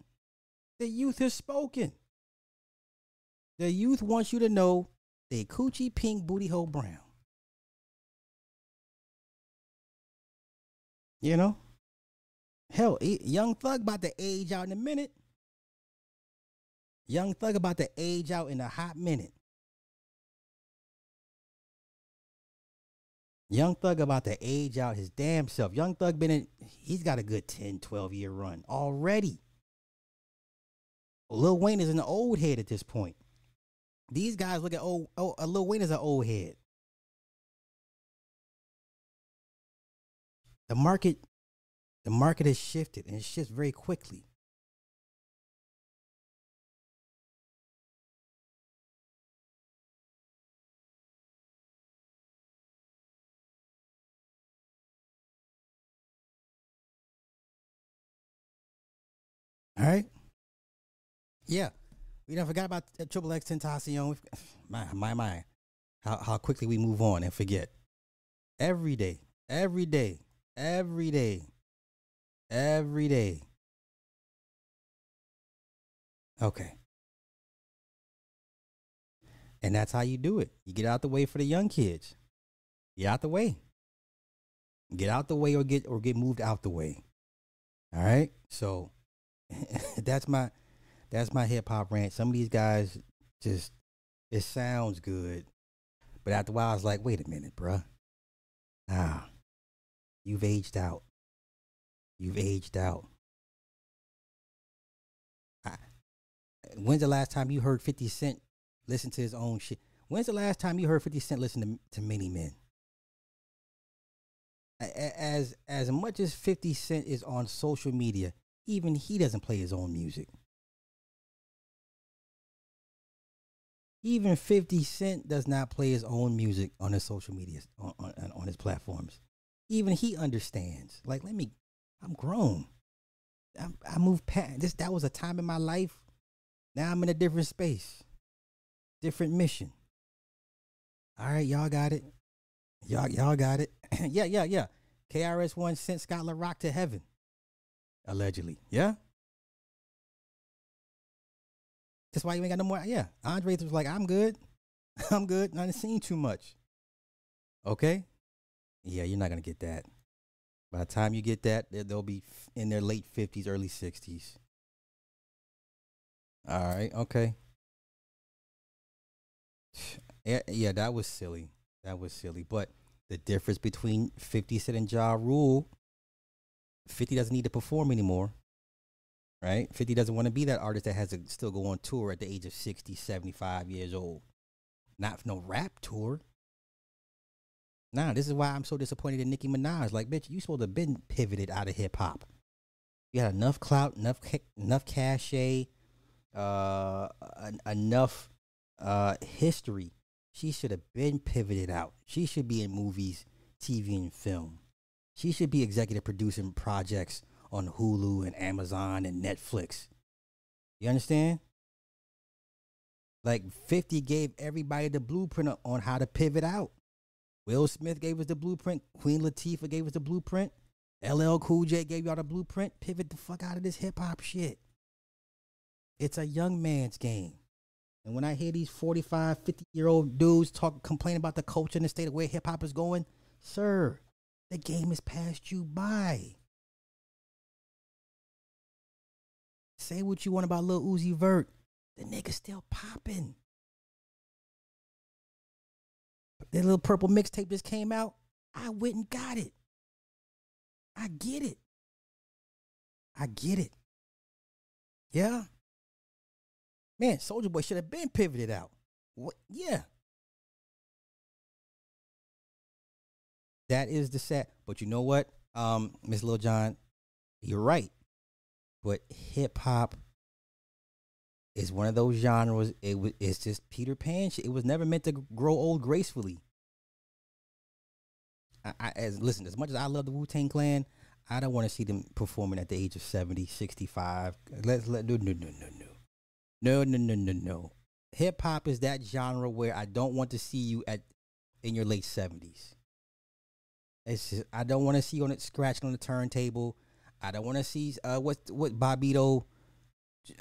The youth has spoken. The youth wants you to know they coochie pink booty hole brown. You know? Hell, Young Thug about to age out in a minute. Young Thug about to age out in a hot minute. Young Thug about to age out his damn self. Young Thug been in, he's got a good 10, 12 year run already. Lil Wayne is an old head at this point. These guys look at old, oh, Lil Wayne is an old head. The market, the market has shifted and it shifts very quickly. All right. Yeah. We don't forgot about uh, Triple X Tentacion. My, my, my. How, how quickly we move on and forget. Every day. Every day. Every day. Every day. Okay. And that's how you do it. You get out the way for the young kids. Get out the way. Get out the way or get or get moved out the way. All right? So that's my that's my hip hop rant. Some of these guys just it sounds good, but after a while, I was like, wait a minute, bruh. Nah, you've aged out. You've aged out. I, when's the last time you heard Fifty Cent listen to his own shit? When's the last time you heard Fifty Cent listen to to Many Men? As as much as Fifty Cent is on social media, even he doesn't play his own music. Even 50 Cent does not play his own music on his social media, on, on, on his platforms. Even he understands. Like, let me, I'm grown. I, I moved past this. That was a time in my life. Now I'm in a different space, different mission. All right, y'all got it. Y'all, y'all got it. yeah, yeah, yeah. KRS One sent Scott La Rock to heaven. Allegedly. Yeah? That's why you ain't got no more. Yeah. Andre was like, I'm good. I'm good. I done seen too much. Okay? Yeah, you're not to get that. By the time you get that, they'll be in their late 50s, early 60s. All right. Okay. Yeah, yeah, that was silly. That was silly. But the difference between 50 Cent and Ja Rule 50 doesn't need to perform anymore. Right? 50 doesn't want to be that artist that has to still go on tour at the age of 60, 75 years old. Not for no rap tour. Nah, this is why I'm so disappointed in Nicki Minaj. Like, bitch, you supposed to have been pivoted out of hip hop. You had enough clout, enough enough cachet, uh, enough uh history. She should have been pivoted out. She should be in movies, TV, and film. She should be executive producing projects on Hulu and Amazon and Netflix. You understand? Like 50 gave everybody the blueprint on how to pivot out. Will Smith gave us the blueprint. Queen Latifah gave us the blueprint. LL Cool J gave y'all the blueprint. Pivot the fuck out of this hip hop shit. It's a young man's game. And when I hear these 45, 50 year old dudes talk, complain about the culture and the state of where hip hop is going, sir, The game has passed you by. Say what you want about Lil Uzi Vert. The nigga still popping. That little purple mixtape just came out. I went and got it. I get it. I get it. Yeah. Man, Soldier Boy should have been pivoted out. What? Yeah. That is the set. But you know what, um, Miss Lil John, you're right. But hip hop is one of those genres. It was. It's just Peter Pan. It was never meant to grow old gracefully. I, I as listen, as much as I love the Wu Tang Clan, I don't want to see them performing at the age of 70, 65. Let's let no no no no no. No no no no no. Hip hop is that genre where I don't want to see you at in your late 70s. It's just, I don't want to see you on it scratching on the turntable. I don't want to see uh what what Bobbito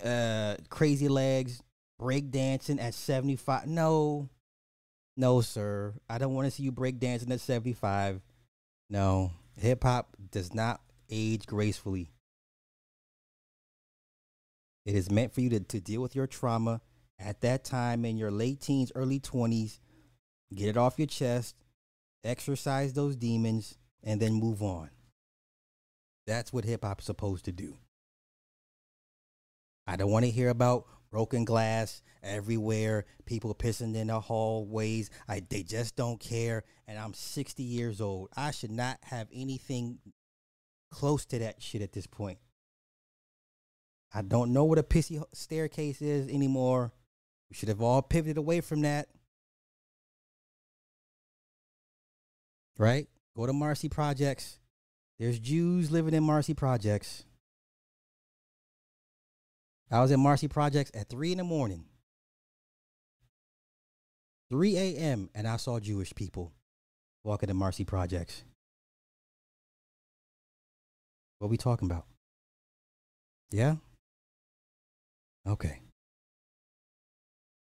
uh crazy legs break dancing at 75. No. No, sir. I don't want to see you break dancing at 75. No. Hip hop does not age gracefully. It is meant for you to, to deal with your trauma at that time in your late teens, early 20s. Get it off your chest, exercise those demons, and then move on. That's what hip hop is supposed to do. I don't want to hear about broken glass everywhere, people pissing in the hallways. I, they just don't care. And I'm 60 years old. I should not have anything close to that shit at this point. I don't know what a pissy staircase is anymore. We should have all pivoted away from that. Right? Go to Marcy Projects. There's Jews living in Marcy Projects. I was at Marcy Projects at 3 in the morning. 3 a.m. and I saw Jewish people walking in Marcy Projects. What we talking about? Yeah? Okay.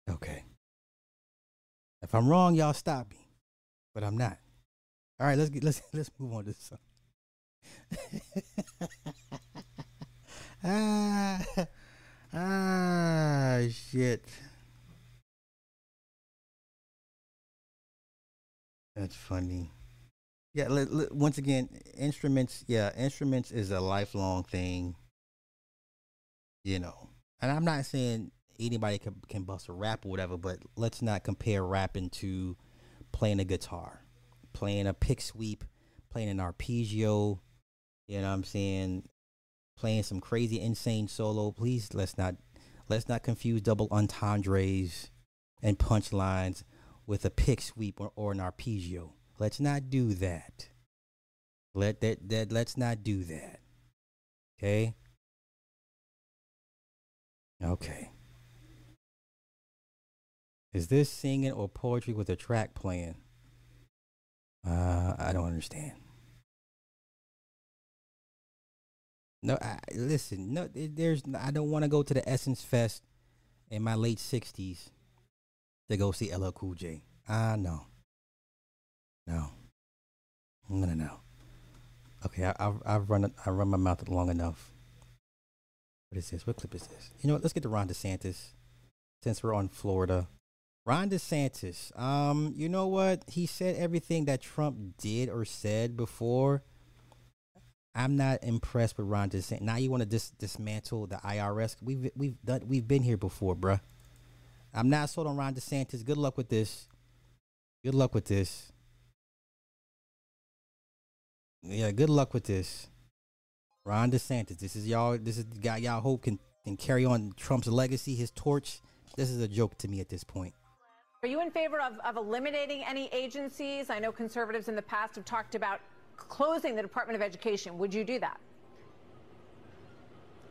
Okay. If I'm wrong, y'all stop me. But I'm not. All right, let's get let's let's move on to this song. ah, ah, shit. That's funny. Yeah, once again, instruments. Yeah, instruments is a lifelong thing. You know, and I'm not saying anybody can can bust a rap or whatever, but let's not compare rapping to playing a guitar, playing a pick sweep, playing an arpeggio. You know what I'm saying? Playing some crazy, insane solo. Please, let's not let's not confuse double entendres and punchlines with a pick sweep or, or an arpeggio. Let's not do that. Let that that let's not do that. Okay? Okay. Is this singing or poetry with a track playing? Uh, I don't understand. No, I, listen. No, there's. I don't want to go to the Essence Fest in my late sixties to go see LL Cool J. Ah, no. No. No, no, no. Okay, I, I've I've run I run my mouth long enough. What is this? What clip is this? You know what? Let's get to Ron DeSantis since we're on Florida. Ron DeSantis. Um, you know what? He said everything that Trump did or said before. I'm not impressed with Ron DeSantis. Now you want to dis- dismantle the IRS? We've we've done we've been here before, bruh. I'm not sold on Ron DeSantis. Good luck with this. Good luck with this. Yeah, good luck with this. Ron DeSantis. This is y'all. This is the guy y'all hope can can carry on Trump's legacy, his torch. This is a joke to me at this point. Are you in favor of, of eliminating any agencies? I know conservatives in the past have talked about closing the Department of Education. Would you do that?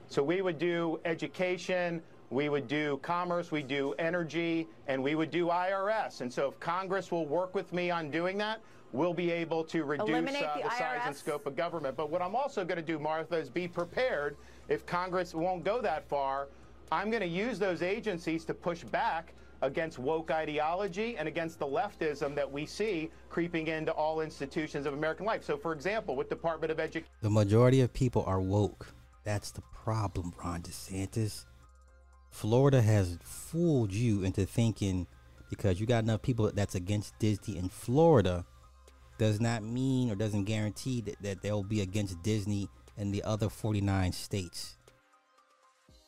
So we would do education, we would do commerce, we do energy, and we would do IRS. And so if Congress will work with me on doing that, we'll be able to reduce uh, the the size and scope of government. But what I'm also going to do, Martha, is be prepared if Congress won't go that far. I'm going to use those agencies to push back against woke ideology and against the leftism that we see creeping into all institutions of American life. So, for example, with Department of Education. The majority of people are woke. That's the problem, Ron DeSantis. Florida has fooled you into thinking because you got enough people that's against Disney in Florida does not mean or doesn't guarantee that, that they'll be against Disney in the other 49 states.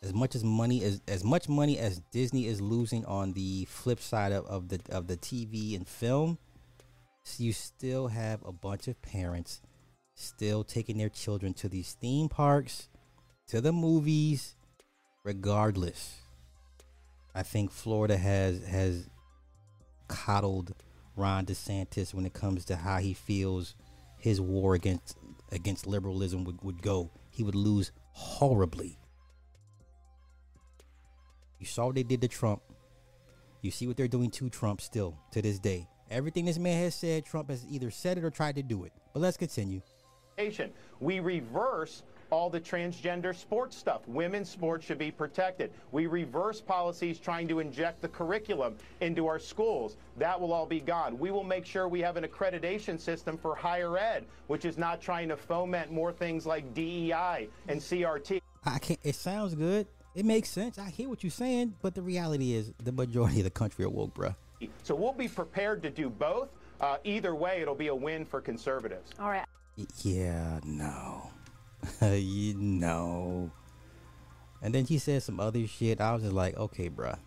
As much as money as as much money as Disney is losing on the flip side of, of the of the TV and film, you still have a bunch of parents still taking their children to these theme parks, to the movies, regardless. I think Florida has has coddled Ron DeSantis when it comes to how he feels his war against against liberalism would, would go. He would lose horribly. You saw what they did to Trump. You see what they're doing to Trump still to this day. Everything this man has said, Trump has either said it or tried to do it. But let's continue. We reverse all the transgender sports stuff. Women's sports should be protected. We reverse policies trying to inject the curriculum into our schools. That will all be gone. We will make sure we have an accreditation system for higher ed, which is not trying to foment more things like DEI and CRT. I can't. It sounds good. It makes sense. I hear what you're saying, but the reality is the majority of the country are woke, bruh. So we'll be prepared to do both. Uh, either way, it'll be a win for conservatives. All right. Yeah, no. you know. And then he said some other shit. I was just like, okay, bruh.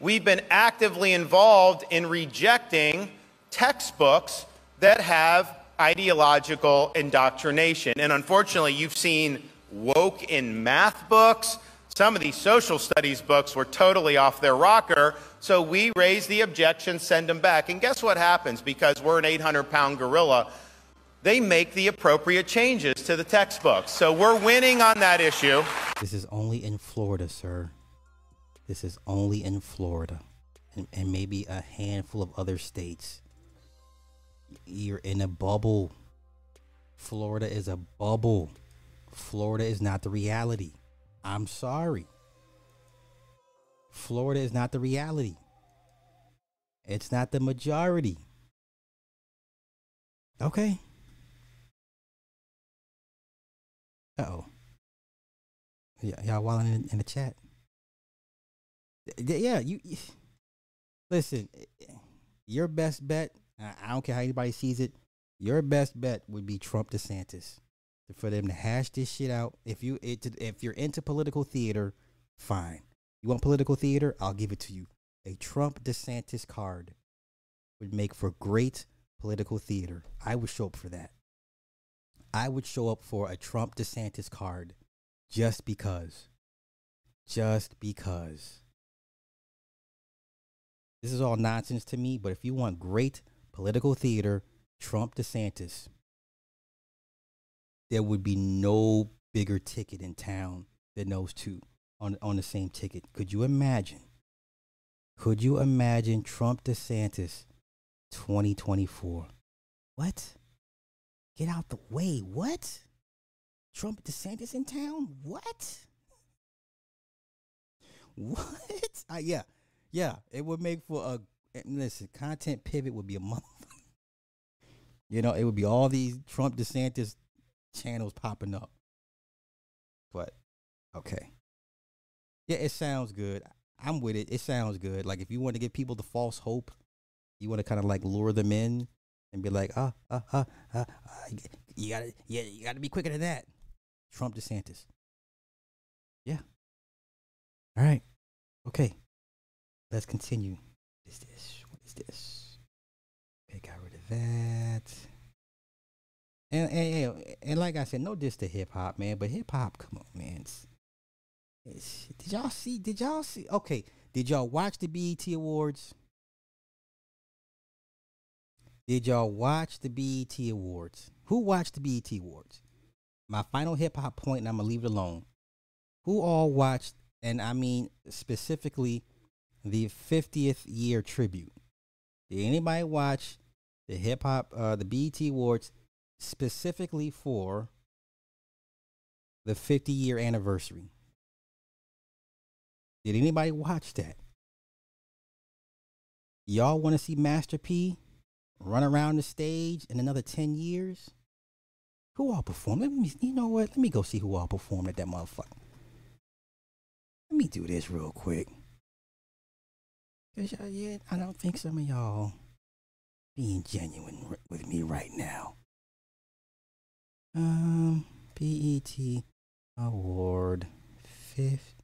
We've been actively involved in rejecting textbooks that have ideological indoctrination. And unfortunately, you've seen woke in math books. Some of these social studies books were totally off their rocker. So we raise the objection, send them back. And guess what happens? Because we're an 800 pound gorilla, they make the appropriate changes to the textbooks. So we're winning on that issue. This is only in Florida, sir. This is only in Florida. And, and maybe a handful of other states. You're in a bubble. Florida is a bubble. Florida is not the reality. I'm sorry. Florida is not the reality. It's not the majority. Okay. Uh oh. Yeah, y'all walling in, in the chat. Yeah, you. y- Listen, your best bet. I don't care how anybody sees it. Your best bet would be Trump DeSantis for them to hash this shit out. If you if you're into political theater, fine. You want political theater? I'll give it to you. A Trump DeSantis card would make for great political theater. I would show up for that. I would show up for a Trump DeSantis card just because. Just because. This is all nonsense to me, but if you want great political theater, Trump DeSantis, there would be no bigger ticket in town than those two on, on the same ticket. Could you imagine? Could you imagine Trump DeSantis 2024? What? Get out the way. What? Trump DeSantis in town? What? What? Uh, yeah. Yeah. It would make for a listen, content pivot would be a month. you know, it would be all these Trump DeSantis channels popping up. But okay. Yeah, it sounds good. I'm with it. It sounds good. Like if you want to give people the false hope, you want to kind of like lure them in and be like, ah, ah, ah, ah, you gotta, yeah, you gotta be quicker than that. Trump DeSantis. Yeah. All right. Okay. Let's continue. What is this? What is this? Okay, got rid of that. And and, and, and like I said, no diss to hip hop, man. But hip hop, come on, man. It's, it's, did y'all see? Did y'all see? Okay, did y'all watch the BET Awards? Did y'all watch the BET Awards? Who watched the BET Awards? My final hip hop point, and I'm gonna leave it alone. Who all watched, and I mean specifically the 50th year tribute? Did anybody watch the hip hop, uh, the BET Awards specifically for the 50 year anniversary? Did anybody watch that? Y'all want to see Master P run around the stage in another 10 years? Who all performed? Let me, you know what? Let me go see who all performed at that motherfucker. Let me do this real quick. Cause y'all, yeah, I don't think some of y'all being genuine with me right now. Um, BET Award, fifth,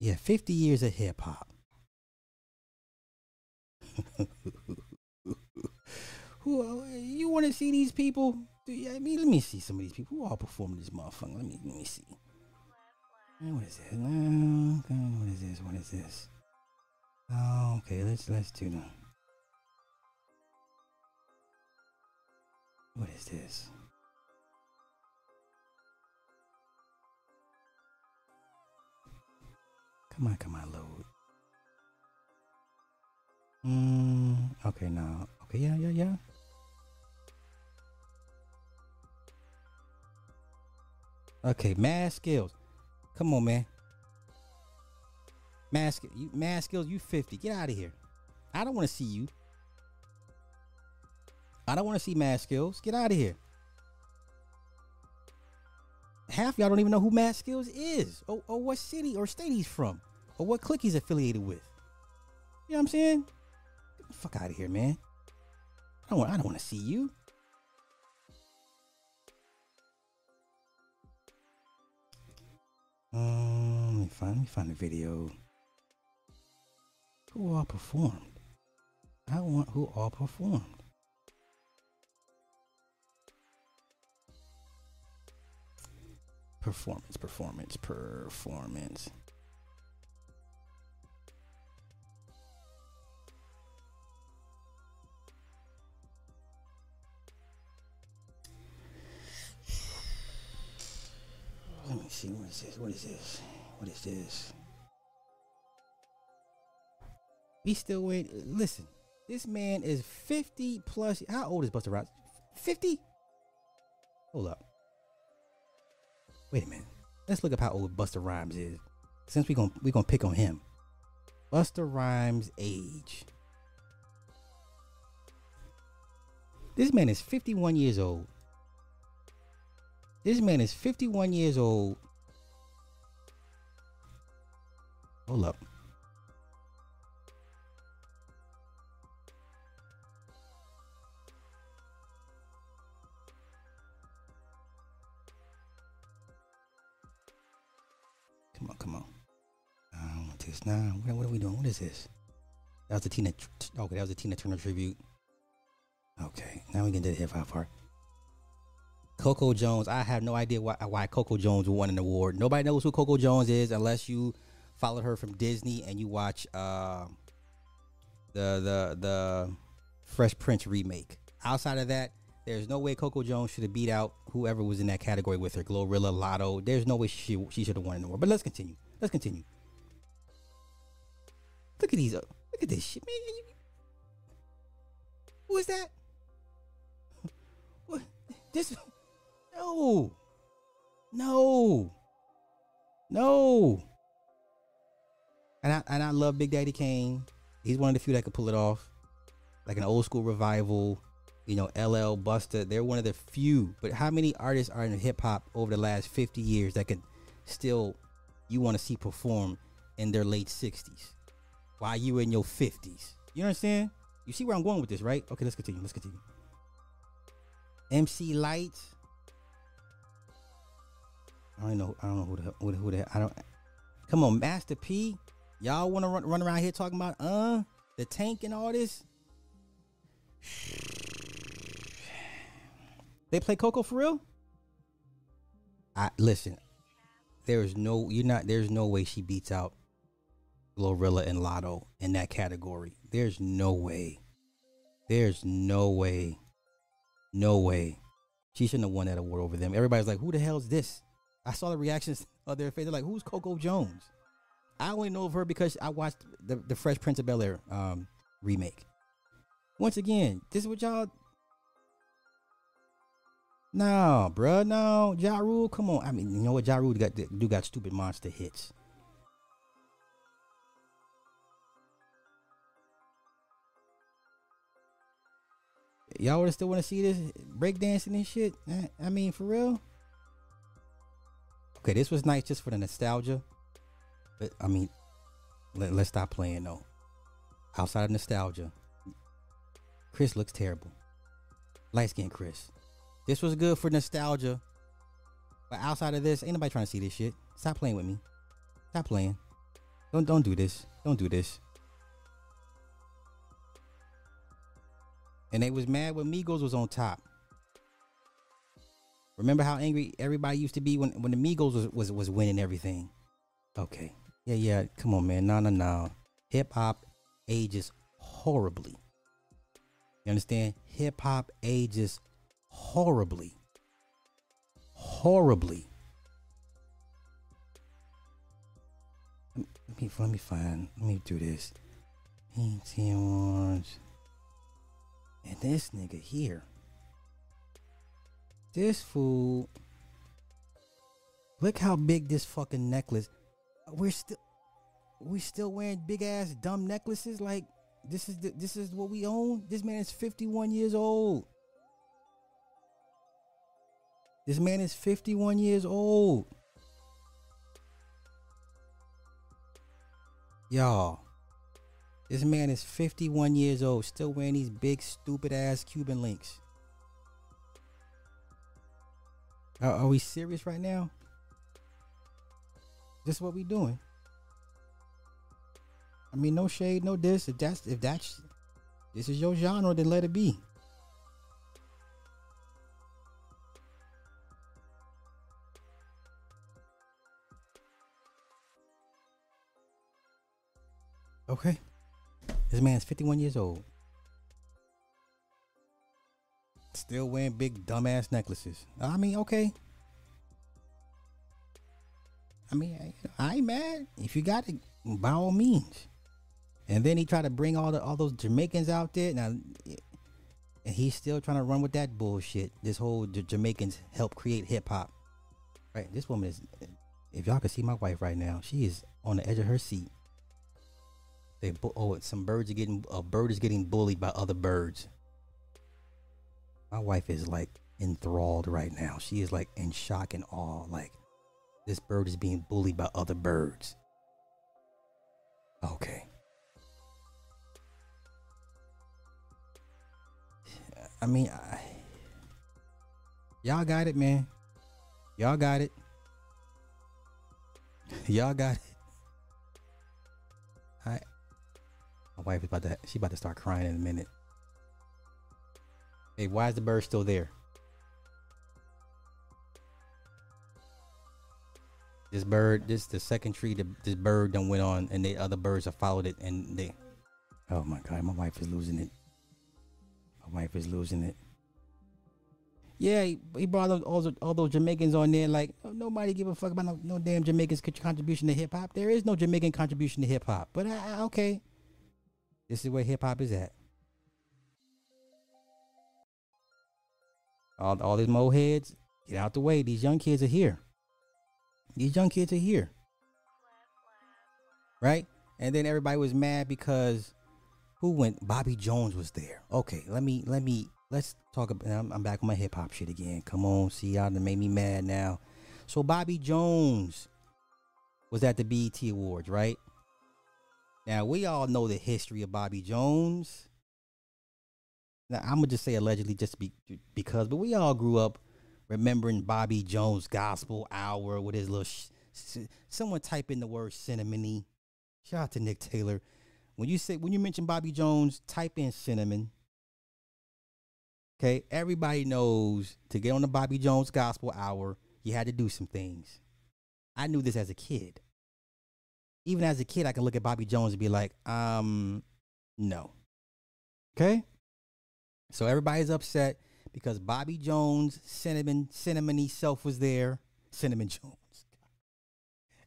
yeah, fifty years of hip hop. Who uh, you want to see these people? I mean, let me see some of these people who all performed this motherfucker. Let me let me see. What is this? What is this? What is this? Oh, okay. Let's let's do that. What is this? Come on, come on, load. Mm, okay, now. Okay, yeah, yeah, yeah. Okay, Mad Skillz. Come on, man. Mad, sk- you, Mad Skillz, you 50. Get out of here. I don't want to see you. I don't want to see Mad Skillz. Get out of here. Half y'all don't even know who Mad Skillz is, or, or what city or state he's from, or what clique he's affiliated with. You know what I'm saying? Get the fuck out of here, man. I don't want. I don't want to see you. Um, let me find. Let me find the video. Who all performed? I want who all performed. Performance, performance, performance. Let me see. What is this? What is this? What is this? We still wait. Listen, this man is 50 plus. How old is Busta Rhymes? 50? Hold up. Wait a minute. Let's look up how old Busta Rhymes is. Since we gon' we gonna pick on him. Busta Rhymes' age. This man is 51 years old. This man is 51 years old. Hold up. Now. What, what are we doing? What is this? That was the Tina. Okay, that was the Tina Turner tribute. Okay, now we can do the hip hop part. Coco Jones. I have no idea why why Coco Jones won an award. Nobody knows who Coco Jones is unless you followed her from Disney and you watch uh, the the the Fresh Prince remake. Outside of that, there's no way Coco Jones should have beat out whoever was in that category with her. Glorilla, Latto. There's no way she she should have won an award. But let's continue. Let's continue. Look at these. uh, Look at this shit, man. Who is that? What? This? No. No. No. And I and I love Big Daddy Kane. He's one of the few that could pull it off, like an old school revival. You know, LL Busta. They're one of the few. But how many artists are in hip hop over the last fifty years that could still you want to see perform in their late sixties while you in your fifties? You understand? You see where I'm going with this, right? Okay, let's continue. Let's continue. MC Lyte. I don't know. I don't know who the who the, who the I don't. Come on, Master P. Y'all want to run, run around here talking about uh the tank and all this? They play Coco for real? I listen. There is no you're not. There's no way she beats out Glorilla and Latto in that category. There's no way. There's no way. No way. She shouldn't have won that award over them. Everybody's like, who the hell is this? I saw the reactions of their face. They're like, who's Coco Jones? I only know of her because I watched the, the Fresh Prince of Bel Air um, remake. Once again, this is what y'all. No, bruh, no. Ja Rule, come on. I mean, you know what? Ja Rule got, do got stupid monster hits. Y'all would still want to see this breakdancing and shit? I- I mean, for real? Okay, this was nice just for the nostalgia. But I mean, let, let's stop playing though. Outside of nostalgia, Chris looks terrible. Light skin Chris. This was good for nostalgia. But outside of this, ain't nobody trying to see this shit. Stop playing with me. Stop playing. Don't don't do this. Don't do this. And they was mad when Migos was on top. Remember how angry everybody used to be when, when the Migos was, was was winning everything? Okay. Yeah, yeah. Come on, man. No, no, no. Hip hop ages horribly. You understand? Hip hop ages horribly. Horribly. Let me let me find. Let me do this. 18 ones. And this nigga here. This fool. Look how big this fucking necklace. We're still we still wearing big ass dumb necklaces like this is the, this is what we own. This man is 51 years old. This man is 51 years old. Y'all. This man is 51 years old, still wearing these big, stupid ass Cuban links. Are, are we serious right now? This is what we doing. I mean, no shade, no diss. If that's if that's this is your genre, then let it be. Okay. This man's 51 years old. Still wearing big dumbass necklaces. I mean, okay. I mean, I, ain't mad. If you got it, by all means. And then he tried to bring all the all those Jamaicans out there. Now, and he's still trying to run with that bullshit. This whole J- Jamaicans help create hip hop. Right? This woman is. If y'all can see my wife right now, she is on the edge of her seat. They bu- oh, some birds are getting a bird is getting bullied by other birds. My wife is like enthralled right now. She is like in shock and awe. Like this bird is being bullied by other birds. Okay. I mean, I, y'all got it, man. Y'all got it. y'all got it. I, my wife is about to. She about to start crying in a minute. Hey, why is the bird still there? This bird, this the second tree that this bird done went on, and the other birds have followed it, and they. Oh my god, my wife is losing it. My wife is losing it. Yeah, he, he brought all, all those Jamaicans on there. Like oh, nobody give a fuck about no, no damn Jamaicans contribution to hip hop. There is no Jamaican contribution to hip hop. But I, I- okay, this is where hip hop is at. All all these mo heads, get out the way. These young kids are here. These young kids are here. Right? And then everybody was mad because who went? Bobby Jones was there. Okay, let me let me let's talk about I'm, I'm back on my hip hop shit again. Come on, see y'all done made me mad now. So Bobby Jones was at the BET Awards, right? Now we all know the history of Bobby Jones. Now I'm gonna just say allegedly, just be, because, but we all grew up remembering Bobby Jones Gospel Hour with his little. Sh- someone type in the word cinnamony. Shout out to Nick Taylor. When you say when you mention Bobby Jones, type in cinnamon. Okay, everybody knows to get on the Bobby Jones Gospel Hour, you had to do some things. I knew this as a kid. Even as a kid, I can look at Bobby Jones and be like, um, no. Okay? So everybody's upset because Bobby Jones, cinnamon, cinnamony self was there. Cinnamon Jones.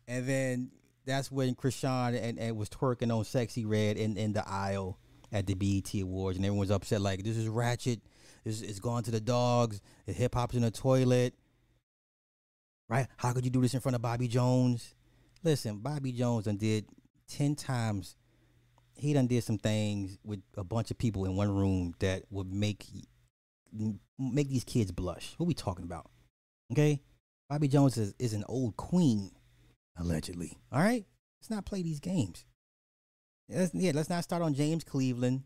And then that's when Chrisean and, and was twerking on Sexyy Red in, in the aisle at the BET Awards, and everyone's upset like this is ratchet. This is gone to the dogs. The hip hop's in the toilet. Right? How could you do this in front of Bobby Jones? Listen, Bobby Jones done did ten times. He done did some things with a bunch of people in one room that would make make these kids blush. What we talking about? Okay, Bobby Jones is, is an old queen, allegedly. All right, let's not play these games. Let's, yeah, let's not start on James Cleveland.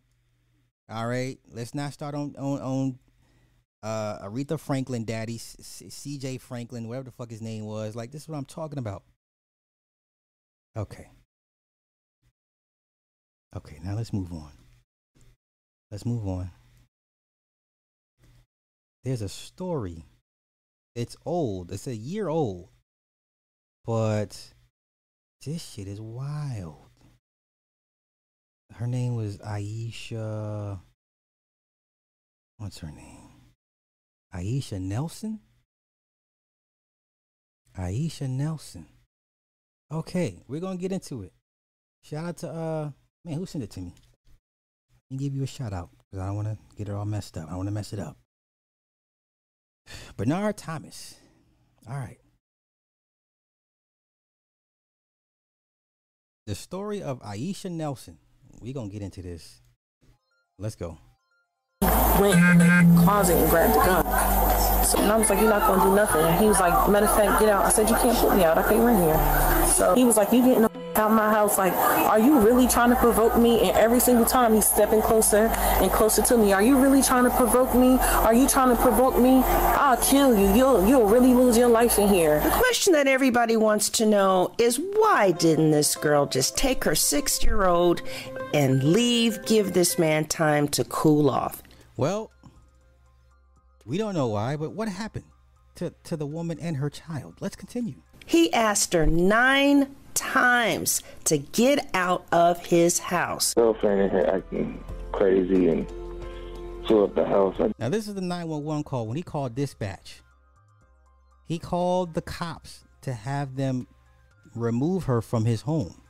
All right, let's not start on on on uh, Aretha Franklin, Daddy, C.L. Franklin, whatever the fuck his name was. Like this is what I'm talking about. Okay. Okay, now let's move on. Let's move on. There's a story. It's old. It's a year old. But this shit is wild. Her name was Aisha. What's her name? Aisha Nelson? Aisha Nelson. Okay, we're gonna get into it. Shout out to uh man, who sent it to me? Let me give you a shout out because I don't want to get it all messed up. I don't want to mess it up. Bernard Thomas. All right. The story of Aisha Nelson. We're gonna get into this. Let's go. Went closet and grabbed the gun. So, and I was like, You're not gonna do nothing. And he was like, Matter of fact, get out. I said, You can't put me out. I can't run here. So he was like, You getting out of my house. Like, are you really trying to provoke me? And every single time he's stepping closer and closer to me. Are you really trying to provoke me? Are you trying to provoke me? I'll kill you. You'll you'll really lose your life in here. The question that everybody wants to know is why didn't this girl just take her six year old and leave, give this man time to cool off? Well, we don't know why, but what happened to, to the woman and her child? Let's continue. He asked her nine times to get out of his house. Girlfriend in here acting crazy and blew up the house. Now this is the 911 call. When he called dispatch, he called the cops to have them remove her from his home.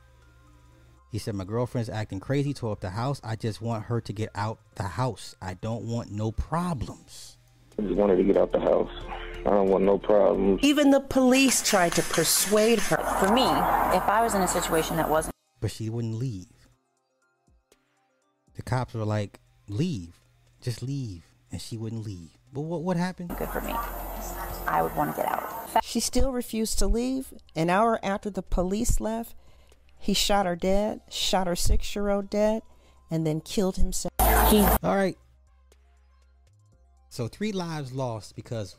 He said, My girlfriend's acting crazy, tore up the house. I just want her to get out the house. I don't want no problems. I just wanted to get out the house. I don't want no problems. Even the police tried to persuade her. For me, if I was in a situation that wasn't. But she wouldn't leave. The cops were like, leave. Just leave. And she wouldn't leave. But what, what happened? Good for me. I would want to get out. She still refused to leave. An hour after the police left, he shot her dead, shot her six year old dead, and then killed himself. He- All right. So three lives lost because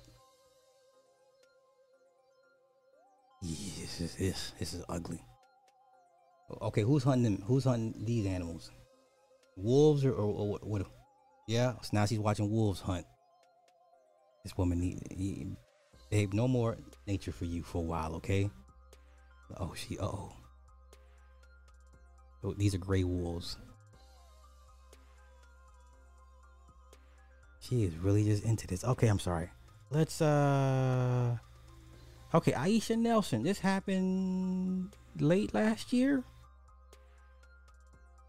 this is this, this is ugly. Okay, who's hunting them? Who's hunting these animals? Wolves or, or, or what, what? Yeah, so now she's watching wolves hunt. This woman need, babe, no more nature for you for a while, okay? Oh, she, oh. oh these are gray wolves. She is really just into this. Okay, I'm sorry. Let's uh Okay, Aisha Nelson. This happened late last year.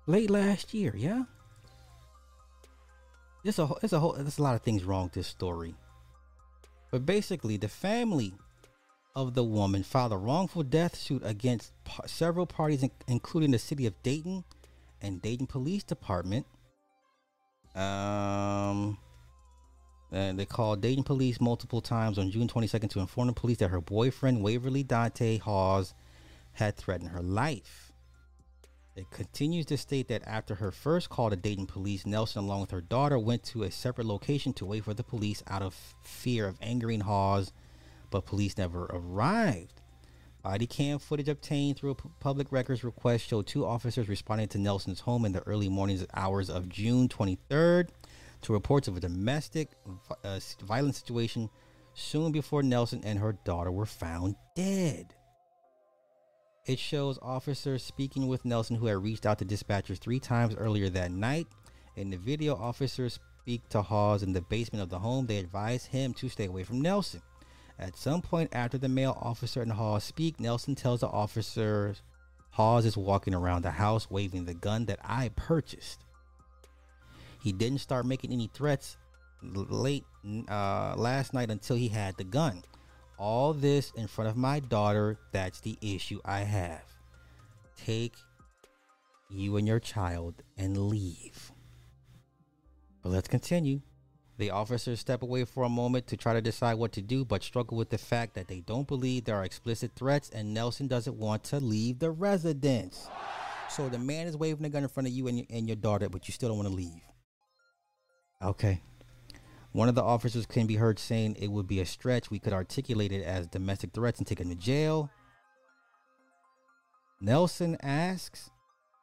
Late last year, yeah. There's a there's a whole there's a lot of things wrong with this story. But basically, the family of the woman filed a wrongful death suit against par- several parties, in- including the city of Dayton and Dayton Police Department. Um, and they called Dayton police multiple times on June 22nd to inform the police that her boyfriend, Waverly Dante Hawes, had threatened her life. It continues to state that after her first call to Dayton police, Nelson, along with her daughter, went to a separate location to wait for the police out of fear of angering Hawes, but police never arrived. Body cam footage obtained through a public records request showed two officers responding to Nelson's home in the early morning hours of June 23rd to reports of a domestic uh, violent situation soon before Nelson and her daughter were found dead. It shows officers speaking with Nelson, who had reached out to dispatchers three times earlier that night. In the video, officers speak to Hawes in the basement of the home. They advise him to stay away from Nelson. At some point after the male officer and Hawes speak, Nelson tells the officers Hawes is walking around the house waving the gun that I purchased. He didn't start making any threats late uh, last night until he had the gun. All this in front of my daughter. That's the issue I have. Take you and your child and leave. But let's continue. The officers step away for a moment to try to decide what to do, but struggle with the fact that they don't believe there are explicit threats and Nelson doesn't want to leave the residence. So the man is waving a gun in front of you and your, and your daughter, but you still don't want to leave. Okay. One of the officers can be heard saying it would be a stretch. We could articulate it as domestic threats and take him to jail. Nelson asks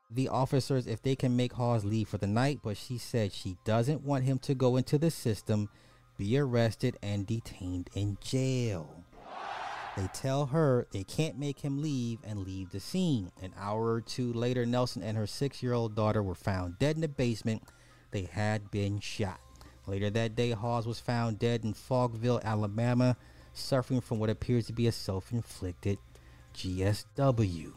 the officers if they can make Hawes leave for the night, but she said she doesn't want him to go into the system, be arrested, and detained in jail. They tell her they can't make him leave and leave the scene. An hour or two later, Nelson and her six year old daughter were found dead in the basement. They had been shot. Later that day, Hawes was found dead in Fogville, Alabama, suffering from what appears to be a self inflicted GSW.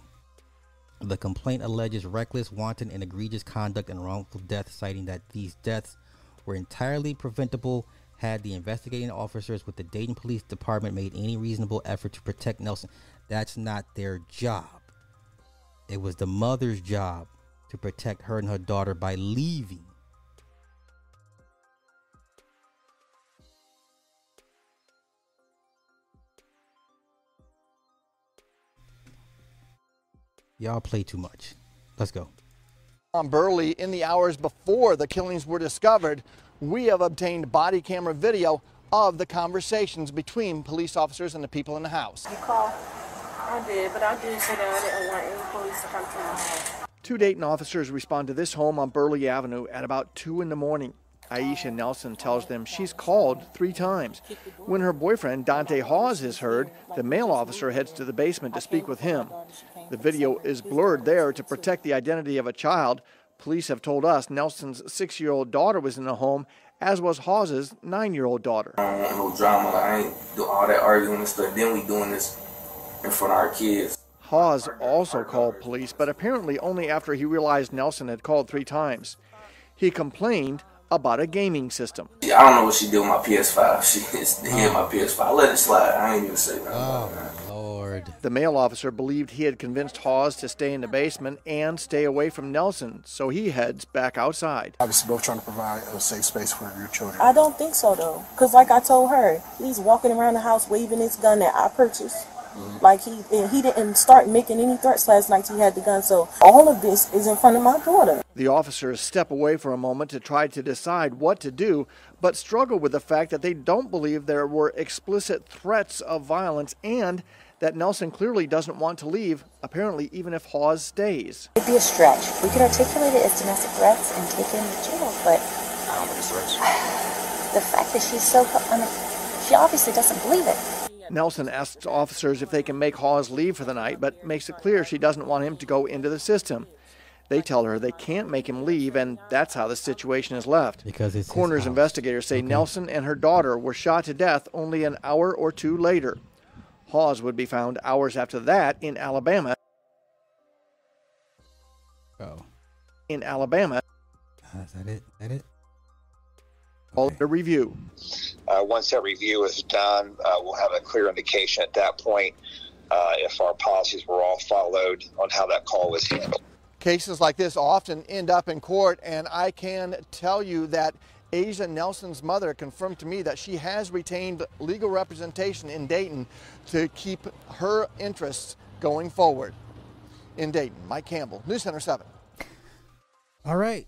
The complaint alleges reckless, wanton, and egregious conduct and wrongful death, citing that these deaths were entirely preventable had the investigating officers with the Dayton Police Department made any reasonable effort to protect Nelson. That's not their job. It was the mother's job to protect her and her daughter by leaving. Y'all play too much. Let's go. On Burley, in the hours before the killings were discovered, we have obtained body camera video of the conversations between police officers and the people in the house. You call? I did, but I did say that I didn't want any police to come to my house. Two Dayton officers respond to this home on Burley Avenue at about 2 in the morning. Aisha Nelson tells them she's called three times. When her boyfriend, Dante Hawes, is heard, the male officer heads to the basement to speak with him. The video is blurred there to protect the identity of a child. Police have told us Nelson's six year old daughter was in the home, as was Hawes's nine year old daughter. I don't want no drama. Like, I ain't do all that arguing and stuff. Then we doing this in front of our kids. Hawes also called police, but apparently only after he realized Nelson had called three times. He complained about a gaming system. I don't know what she did with my PS5. She hit oh. my PS5. I let it slide. I ain't even say nothing. Oh, Lord. The male officer believed he had convinced Hawes to stay in the basement and stay away from Nelson, so he heads back outside. Obviously, both trying to provide a safe space for your children. I don't think so though, cause like I told her, he's walking around the house waving his gun that I purchased. Mm-hmm. Like he and he didn't start making any threats last night. He had the gun, so all of this is in front of my daughter. The officers step away for a moment to try to decide what to do, but struggle with the fact that they don't believe there were explicit threats of violence and that Nelson clearly doesn't want to leave, apparently, even if Hawes stays. It'd be a stretch. We could articulate it as domestic threats and take him to jail, but the fact that she's so, I mean, she obviously doesn't believe it. Nelson asks officers if they can make Hawes leave for the night, but makes it clear she doesn't want him to go into the system. They tell her they can't make him leave, and that's how the situation is left. Because it's his Coroner's investigators say Nelson and her daughter were shot to death only an hour or two later. Hawes would be found hours after that in Alabama. Oh. In Alabama, Uh, is that it? That it? all the review. Uh, once that review is done, uh, we'll have a clear indication at that point uh, if our policies were all followed on how that call was handled. Cases like this often end up in court, and I can tell you that Asia Nelson's mother confirmed to me that she has retained legal representation in Dayton to keep her interests going forward. In Dayton, Mike Campbell, News Center 7. All right.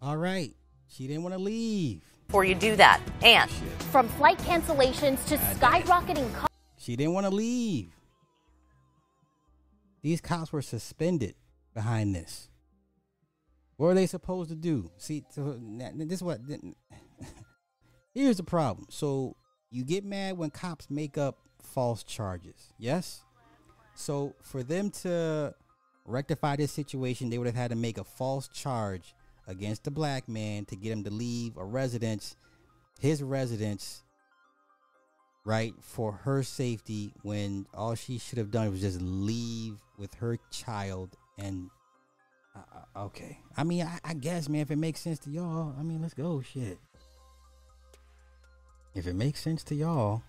All right. She didn't want to leave. before you do that. And from flight cancellations to skyrocketing costs. She didn't want to leave. These cops were suspended behind this. What are they supposed to do? See, this is what. Here's the problem. So you get mad when cops make up false charges. Yes. So for them to rectify this situation, they would have had to make a false charge against the black man to get him to leave a residence, his residence, right, for her safety when all she should have done was just leave with her child and uh, uh, okay. I mean, I, I guess, man, if it makes sense to y'all, I mean, let's go. Shit. If it makes sense to y'all,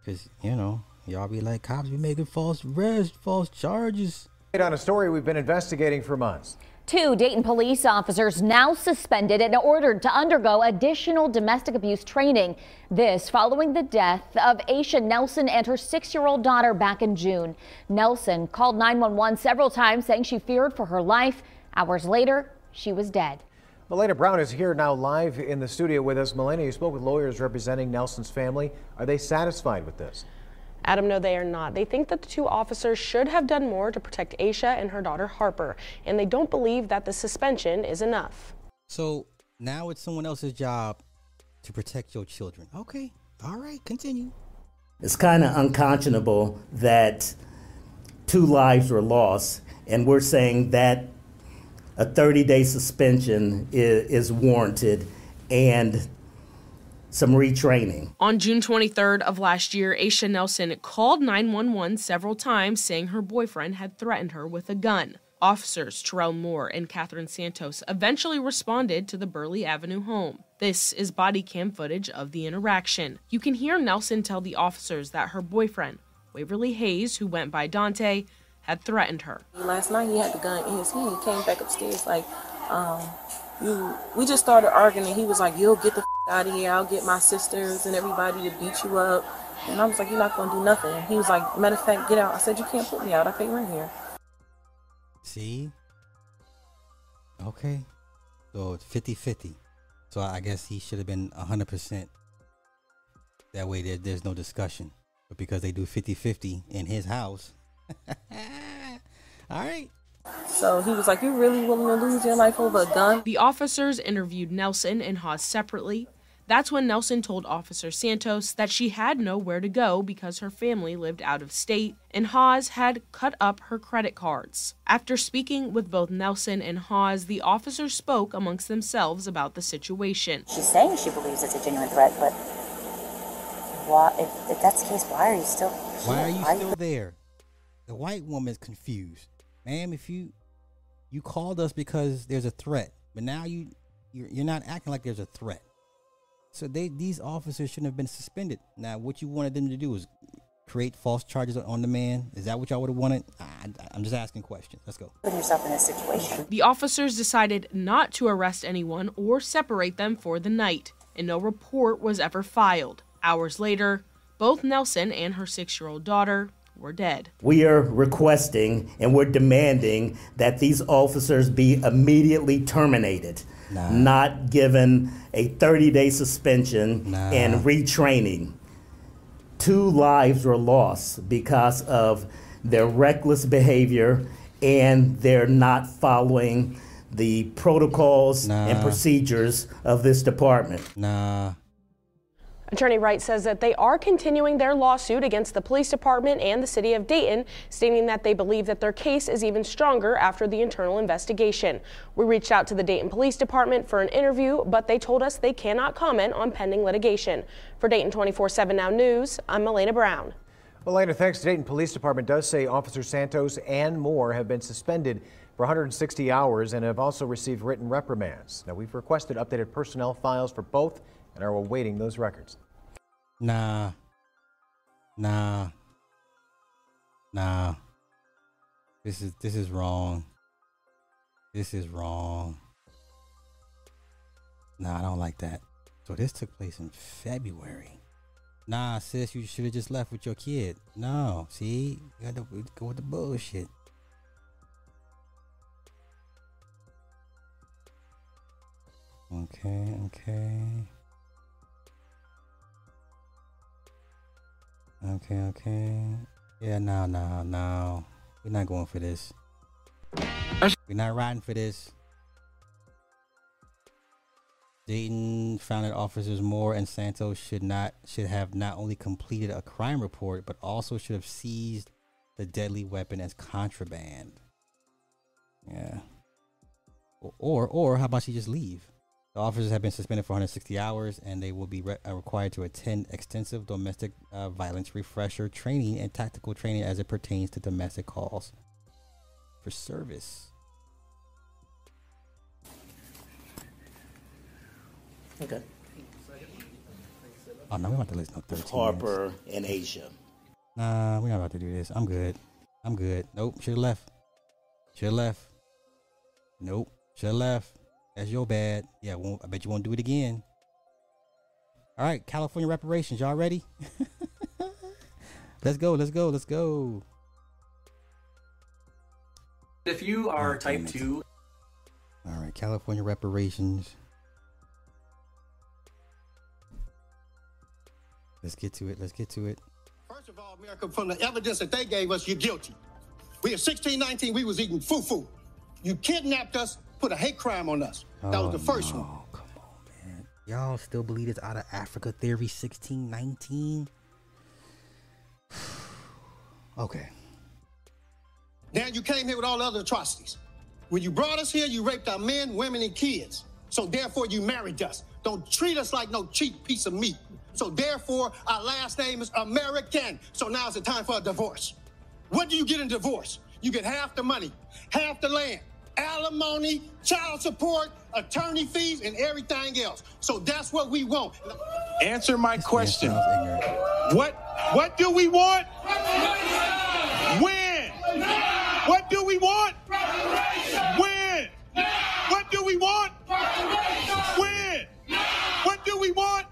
because you know, y'all be like, cops be making false arrests, false charges. On a story we've been investigating for months. Two Dayton police officers now suspended and ordered to undergo additional domestic abuse training. This following the death of Aisha Nelson and her six year old daughter back in June. Nelson called 911 several times saying she feared for her life. Hours later, she was dead. Melena Brown is here now live in the studio with us. Melena, you spoke with lawyers representing Nelson's family. Are they satisfied with this? Adam, no, they are not. They think that the two officers should have done more to protect Aisha and her daughter Harper, and they don't believe that the suspension is enough. So now it's someone else's job to protect your children. Okay, all right, continue. It's kind of unconscionable that two lives were lost, and we're saying that a 30 day suspension is, is warranted and some retraining. On June 23rd of last year, Aisha Nelson called 911 several times saying her boyfriend had threatened her with a gun. Officers Terrell Moore and Catherine Santos eventually responded to the Burley Avenue home. This is body cam footage of the interaction. You can hear Nelson tell the officers that her boyfriend, Waverly Hayes, who went by Dante, had threatened her. Last night he had the gun in his hand. He came back upstairs like, um, you. We just started arguing, and he was like, "You'll get the out. I'll get my sisters and everybody to beat you up." And I was like, "You're not gonna do nothing." He was like, "Matter of fact, get out." I said, "You can't put me out. I pay rent here." See? Okay. So it's 50 50. So I guess he should have been 100%. That way there, there's no discussion. But because they do 50 50 in his house. All right. So he was like, "You really willing to lose your life over a gun?" The officers interviewed Nelson and Hawes separately. That's when Nelson told Officer Santos that she had nowhere to go because her family lived out of state and Hawes had cut up her credit cards. After speaking with both Nelson and Hawes, the officers spoke amongst themselves about the situation. She's saying she believes it's a genuine threat, but why, if, if that's the case, why are you still Why are here? you still there? The white woman's confused. Ma'am, if you you called us because there's a threat, but now you you're, you're not acting like there's a threat. So they these officers shouldn't have been suspended. Now, what you wanted them to do is create false charges on the man. Is that what y'all would have wanted? I, I'm just asking questions. Let's go. Putting yourself in this situation. The officers decided not to arrest anyone or separate them for the night, and no report was ever filed. Hours later, both Nelson and her six year old daughter were dead. We are requesting and we're demanding that these officers be immediately terminated, not given a 30 day suspension and retraining. Two lives were lost because of their reckless behavior and their not following the protocols and procedures of this department. Nah. Attorney Wright says that they are continuing their lawsuit against the police department and the city of Dayton, stating that they believe that their case is even stronger after the internal investigation. We reached out to the Dayton Police Department for an interview, but they told us they cannot comment on pending litigation. For Dayton 24 7 Now News, I'm Elena Brown. Elena, thanks. The Dayton Police Department does say Officer Santos and Moore have been suspended for 160 hours and have also received written reprimands. Now, we've requested updated personnel files for both and are awaiting those records. Nah. Nah. Nah. This is this is wrong. This is wrong. Nah, I don't like that. So this took place in February. Nah, sis, you should have just left with your kid. No, see, you got to go with the bullshit. Okay, okay. Okay, okay. Yeah, no, no, no. We're not going for this. We're not riding for this. Dayton found that officers Moore and Santos should not should have not only completed a crime report, but also should have seized the deadly weapon as contraband. Yeah. Or or, or how about she just leave? The officers have been suspended for 160 hours, and they will be re- uh, required to attend extensive domestic uh, violence refresher training and tactical training as it pertains to domestic calls for service. Okay. Oh no, we're about to listen to 13 minutes. Harper and Asia. Nah, we're not about to do this. I'm good. I'm good. Nope, should have left. Should left. Nope. Should left. That's your bad. Yeah, won't, I bet you won't do it again. All right, California reparations. Y'all ready? let's go. Let's go. Let's go. If you are oh, type two, All right, California reparations. Let's get to it. Let's get to it. First of all, America, from the evidence that they gave us, you're guilty. We at 16, 19, we was eating foo-foo. You kidnapped us, put a hate crime on us. That Oh, was the oh, first no. one. Come on, man. Y'all still believe it's out of Africa theory 1619? okay. Now you came here with all the other atrocities. When you brought us here, you raped our men, women, and kids. So therefore, you married us. Don't treat us like no cheap piece of meat. So therefore, our last name is American. So now it's the time for a divorce. What do you get in divorce? You get half the money, half the land, alimony, child support, attorney fees, and everything else. So that's what we want. Answer my question. What what do we want? When? What do we want? When? What do we want? When? What do we want?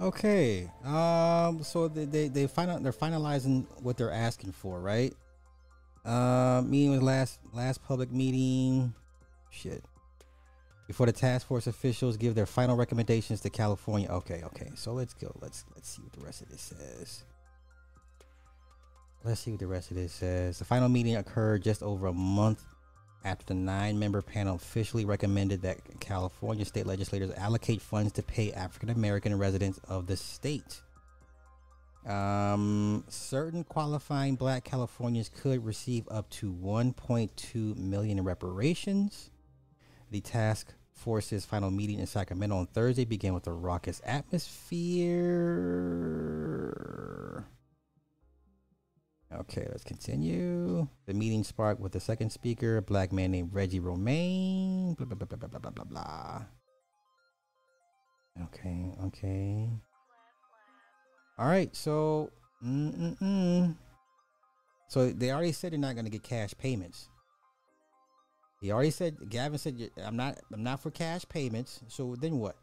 Okay. Um. So they they they final they're finalizing what they're asking for, right? Uh, meeting was last last public meeting. Shit. Before the task force officials give their final recommendations to California. Okay. Okay. So let's go. Let's let's see what the rest of this says. Let's see what the rest of this says. The final meeting occurred just over a month after the nine member panel officially recommended that California state legislators allocate funds to pay African American residents of the state. Um, certain qualifying black Californians could receive up to 1.2 million in reparations. The task force's final meeting in Sacramento on Thursday began with a raucous atmosphere. Okay, let's continue. The meeting sparked with the second speaker, a black man named Reggie Romaine. Blah, blah, blah, blah, blah, blah, blah, blah. Okay, okay. All right, so, mm-mm-mm. so they already said they're not going to get cash payments. He already said, Gavin said, I'm not, I'm not for cash payments. So then what?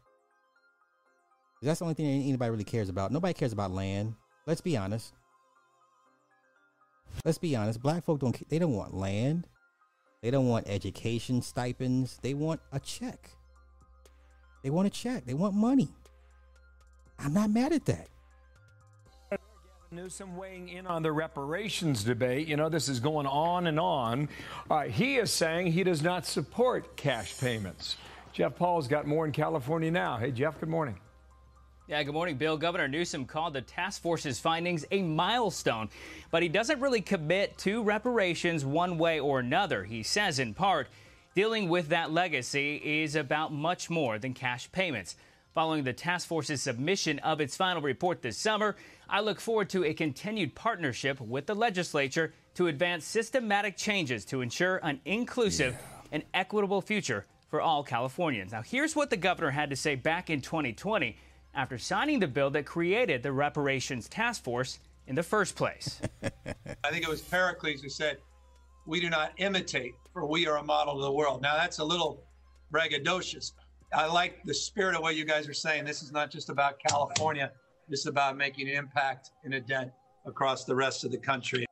That's the only thing anybody really cares about. Nobody cares about land. Let's be honest. Let's be honest. Black folk don't. They don't want land. They don't want education stipends. They want a check. They want a check. They want money. I'm not mad at that. Newsom weighing in on the reparations debate. You know, this is going on and on. Uh, he is saying he does not support cash payments. Jeff Paul's got more in California now. Hey, Jeff, good morning. Yeah, good morning, Bill. Governor Newsom called the task force's findings a milestone, but he doesn't really commit to reparations one way or another. He says, in part, dealing with that legacy is about much more than cash payments. Following the task force's submission of its final report this summer, I look forward to a continued partnership with the legislature to advance systematic changes to ensure an inclusive and equitable future for all Californians. Now, here's what the governor had to say back in 2020 after signing the bill that created the reparations task force in the first place. I think it was Pericles who said, We do not imitate, for we are a model to the world. Now, that's a little braggadocious. I like the spirit of what you guys are saying. This is not just about California, this is about making an impact in a dent across the rest of the country.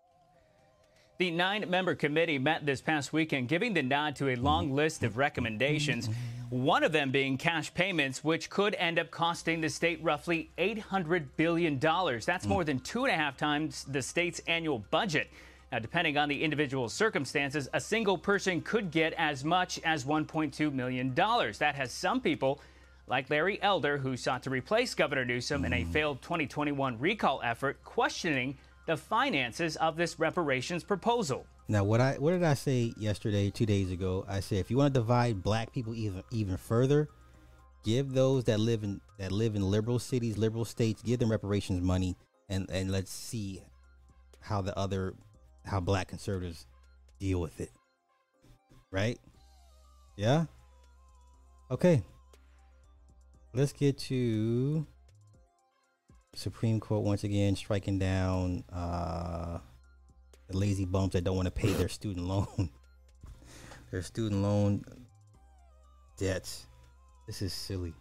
The nine member committee met this past weekend, giving the nod to a long list of recommendations. One of them being cash payments, which could end up costing the state roughly $800 billion. That's more than two and a half times the state's annual budget. Now, depending on the individual circumstances, a single person could get as much as $1.2 million. That has some people, like Larry Elder, who sought to replace Governor Newsom in a failed 2021 recall effort, questioning the finances of this reparations proposal. Now, what I what did I say yesterday, two days ago? I said if you want to divide black people even even further, give those that live in that live in liberal cities, liberal states, give them reparations money, and and let's see how the other how black conservatives deal with it. Right? Yeah. Okay. Let's get to Supreme Court once again striking down uh the lazy bums that don't want to pay their student loan, their student loan debts. This is silly.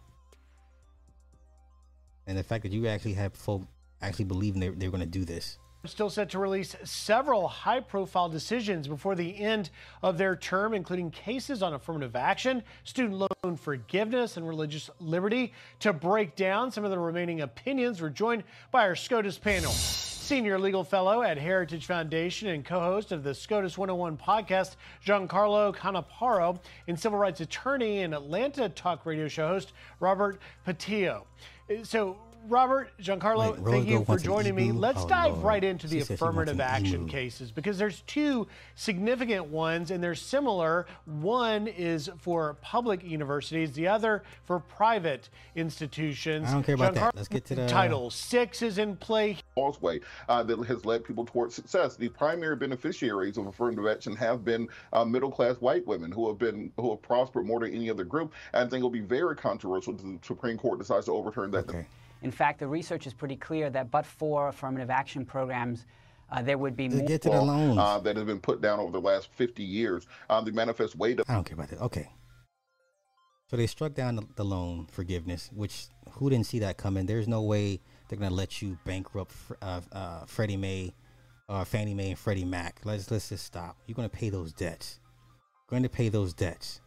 And the fact that you actually have folk actually believing they're, they're going to do this. Still set to release several high profile decisions before the end of their term, including cases on affirmative action, student loan forgiveness, and religious liberty. To break down some of the remaining opinions, we're joined by our SCOTUS panel. Senior legal fellow at Heritage Foundation and co host of the SCOTUS 101 podcast, Giancarlo Canaparo, and civil rights attorney and Atlanta talk radio show host, Robert Patillo. So, Robert, Giancarlo, Wait, thank you for joining me. Let's Oh, dive Lord. right into the She said she wants affirmative action emu. cases because there's two significant ones and they're similar. One is for public universities, the other for private institutions. I don't care about that. Let's get to the- Title Six is in play causeway uh, that has led people towards success. The primary beneficiaries of affirmative action have been uh, middle-class white women who have been who have prospered more than any other group. And I think it'll be very controversial if the Supreme Court decides to overturn that. In fact, the research is pretty clear that but for affirmative action programs, uh, there would be more. Get to the loans. Uh, that has been put down over the last 50 years. Uh, the manifest weight of I don't care about that. Okay. So they struck down the, the loan forgiveness, which who didn't see that coming? There's no way they're gonna let you bankrupt uh, uh, Freddie Mae, uh, Fannie Mae, and Freddie Mac. Let's let's just stop. You're gonna pay those debts. You're going to pay those debts,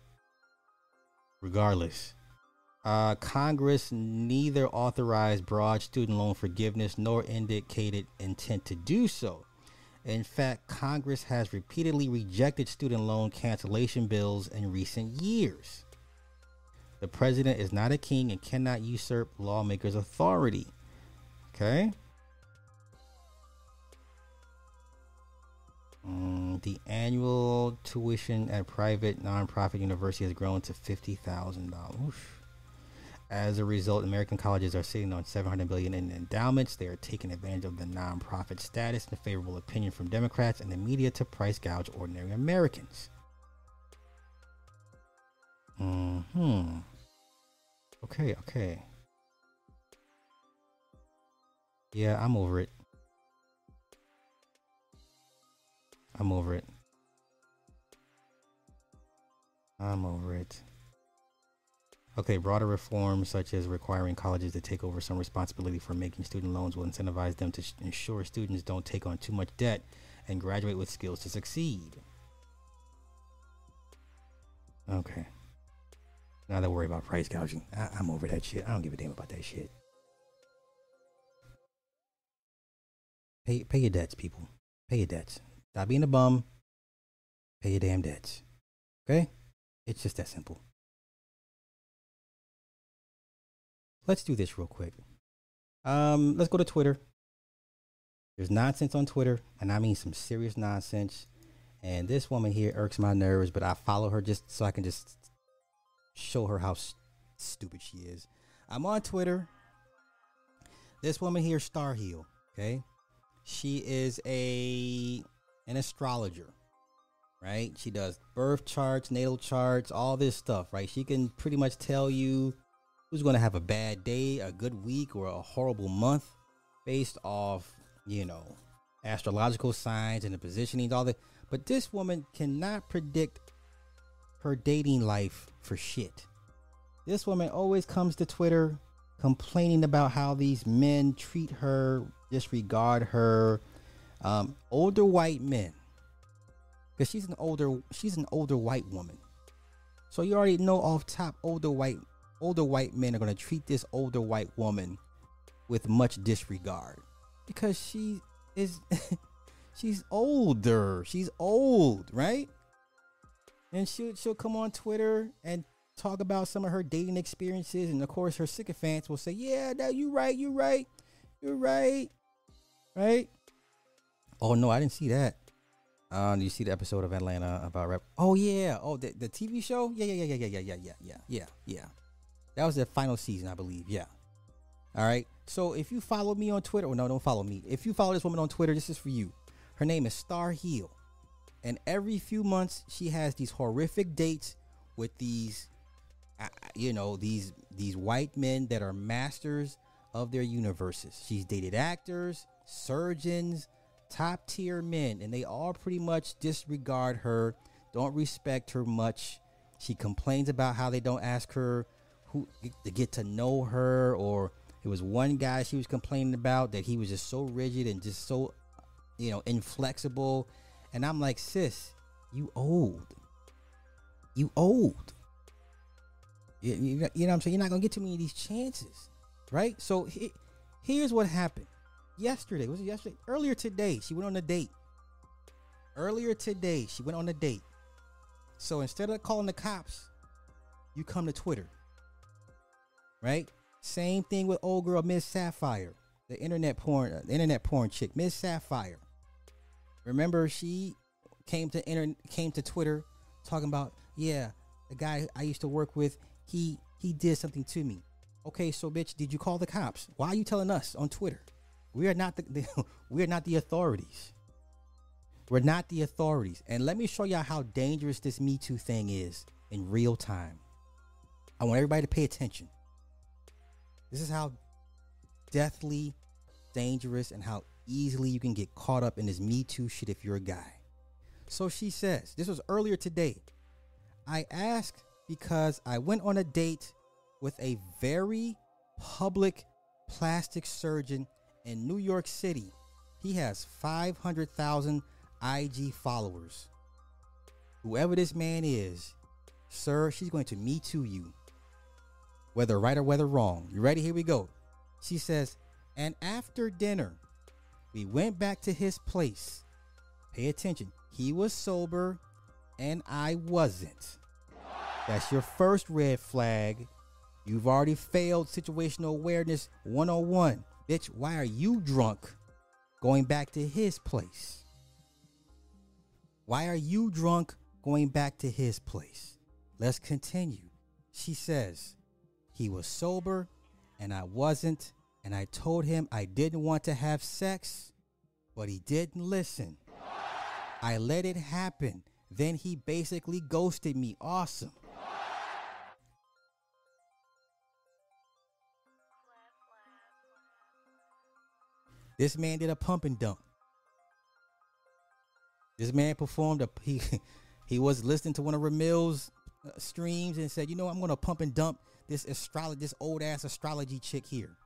regardless. Uh, Congress neither authorized broad student loan forgiveness nor indicated intent to do so. In fact, Congress has repeatedly rejected student loan cancellation bills in recent years. The president is not a king and cannot usurp lawmakers' authority. Okay? Mm, the annual tuition at private nonprofit university has grown to fifty thousand dollars. As a result, American colleges are sitting on 700 billion in endowments. They are taking advantage of the nonprofit status and favorable opinion from Democrats and the media to price gouge ordinary Americans. Hmm. Okay. Okay. Yeah, I'm over it. I'm over it. I'm over it. Okay, broader reforms such as requiring colleges to take over some responsibility for making student loans will incentivize them to sh- ensure students don't take on too much debt and graduate with skills to succeed. Okay. Now they worry about price gouging. I- I'm over that shit. I don't give a damn about that shit. Pay pay your debts, people. Pay your debts. Stop being a bum. Pay your damn debts. Okay? It's just that simple. Let's do this real quick. Um, let's go to Twitter. There's nonsense on Twitter, and I mean some serious nonsense. And this woman here irks my nerves, but I follow her just so I can just show her how s- stupid she is. I'm on Twitter. This woman here, Star Heel, okay? She is a an astrologer, right? She does birth charts, natal charts, all this stuff, right? She can pretty much tell you who's going to have a bad day, a good week, or a horrible month based off, you know, astrological signs and the positionings, all that. But this woman cannot predict her dating life for shit. This woman always comes to Twitter complaining about how these men treat her, disregard her. Um, older white men, because she's an older she's an older white woman. So you already know off top, older white older white men are gonna treat this older white woman with much disregard because she is she's older. She's old, right? And she'll she'll come on Twitter and talk about some of her dating experiences, and of course her sycophants will say, "Yeah, no, you're right, you're right, you're right, right." Oh no, I didn't see that. Um, you see the episode of Atlanta about rep? Oh yeah, oh the the TV show? Yeah, yeah, yeah, yeah, yeah, yeah, yeah, yeah, yeah, yeah. That was the final season, I believe. Yeah. All right. So if you follow me on Twitter, or no, don't follow me. If you follow this woman on Twitter, this is for you. Her name is Star Heel, and every few months she has these horrific dates with these, uh, you know, these these white men that are masters of their universes. She's dated actors, surgeons, top tier men, and they all pretty much disregard her, don't respect her much. She complains about how they don't ask her who to get to know her, or it was one guy she was complaining about that he was just so rigid and just so, you know, inflexible. And I'm like, sis, you old. You old. You, you, know- you know what I'm saying? You're not gonna get too many of these chances, right? So he, here's what happened. Yesterday was it yesterday? Earlier today, she went on a date. Earlier today, she went on a date. So instead of calling the cops, you come to Twitter, right? Same thing with old girl Miss Sapphire, the internet porn, uh, the internet porn chick, Miss Sapphire. Remember, she came to inter- came to Twitter talking about, yeah, the guy I used to work with, he he did something to me. Okay, so bitch, did you call the cops? Why are you telling us on Twitter? We are not the, the we are not the authorities. We're not the authorities. And let me show y'all how dangerous this Me Too thing is in real time. I want everybody to pay attention. This is how deathly dangerous and how easily you can get caught up in this Me Too shit if you're a guy. So she says, this was earlier today. I asked because I went on a date with a very public plastic surgeon in New York City. He has 500,000 IG followers. Whoever this man is, sir, she's going to me Too you. Whether right or whether wrong. You ready? Here we go. She says, and after dinner, we went back to his place. Pay attention. He was sober and I wasn't. That's your first red flag. You've already failed situational awareness 101. Bitch, why are you drunk going back to his place? Why are you drunk going back to his place? Let's continue. She says, he was sober and I wasn't, and I told him I didn't want to have sex, but he didn't listen. I let it happen. Then he basically ghosted me. Awesome. This man did a pump and dump. This man performed a he he was listening to one of Ramil's uh, streams and said, "You know, I'm going to pump and dump this astrology this old ass astrology chick here."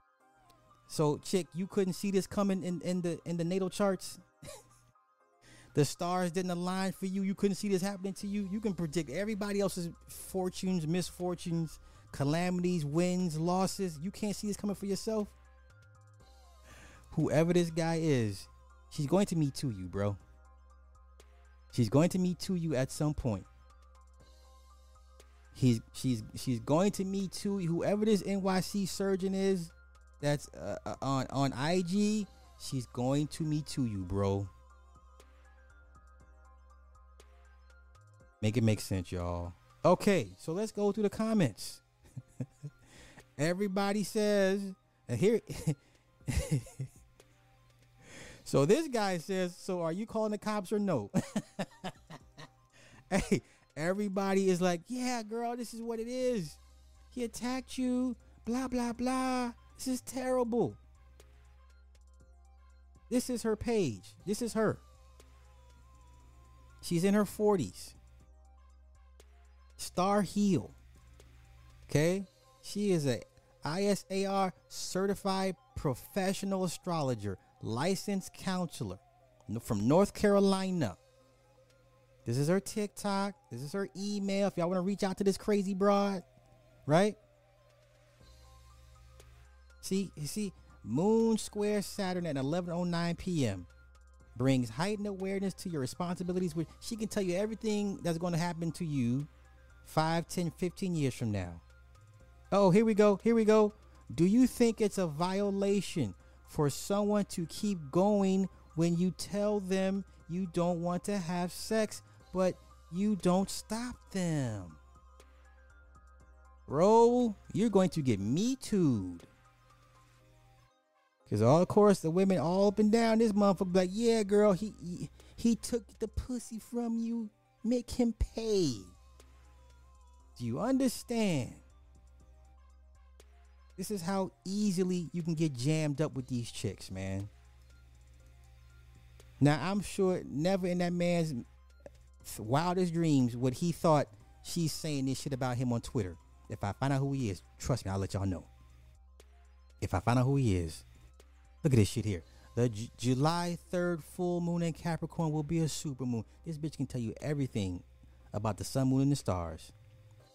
So, chick, you couldn't see this coming in in the in the natal charts. the stars didn't align for you. You couldn't see this happening to you. You can predict everybody else's fortunes, misfortunes, calamities, wins, losses. You can't see this coming for yourself. Whoever this guy is, she's going to meet to you, bro. She's going to meet to you at some point. He's she's she's going to meet to whoever this NYC surgeon is that's uh, uh, on on IG. She's going to me to you, bro. Make it make sense, y'all. Okay, so let's go through the comments. Everybody says, and here. so this guy says, "So are you calling the cops or no?" hey, everybody is like, "Yeah, girl, this is what it is. He attacked you. Blah blah blah. This is terrible." This is her page. This is her. She's in her 40s. Star Heel. Okay? She is a ISAR certified professional astrologer, licensed counselor from North Carolina. This is her TikTok. This is her email. If y'all want to reach out to this crazy broad, right? See, you see, Moon Square Saturn at 11:09 p.m. brings heightened awareness to your responsibilities. Which she can tell you everything that's going to happen to you 5, 10, 15 years from now. Oh, here we go. Here we go. Do you think it's a violation for someone to keep going when you tell them you don't want to have sex, but you don't stop them? Bro, you're going to get me too'd. Cause all of course the women all up and down this motherfucker like, yeah, girl, he, he he took the pussy from you. Make him pay. Do you understand? This is how easily you can get jammed up with these chicks, man. Now I'm sure never in that man's wildest dreams what he thought she's saying this shit about him on Twitter. If I find out who he is, trust me, I'll let y'all know. If I find out who he is, look at this shit here. The J- July 3rd full moon in Capricorn will be a super moon. This bitch can tell you everything about the sun, moon, and the stars.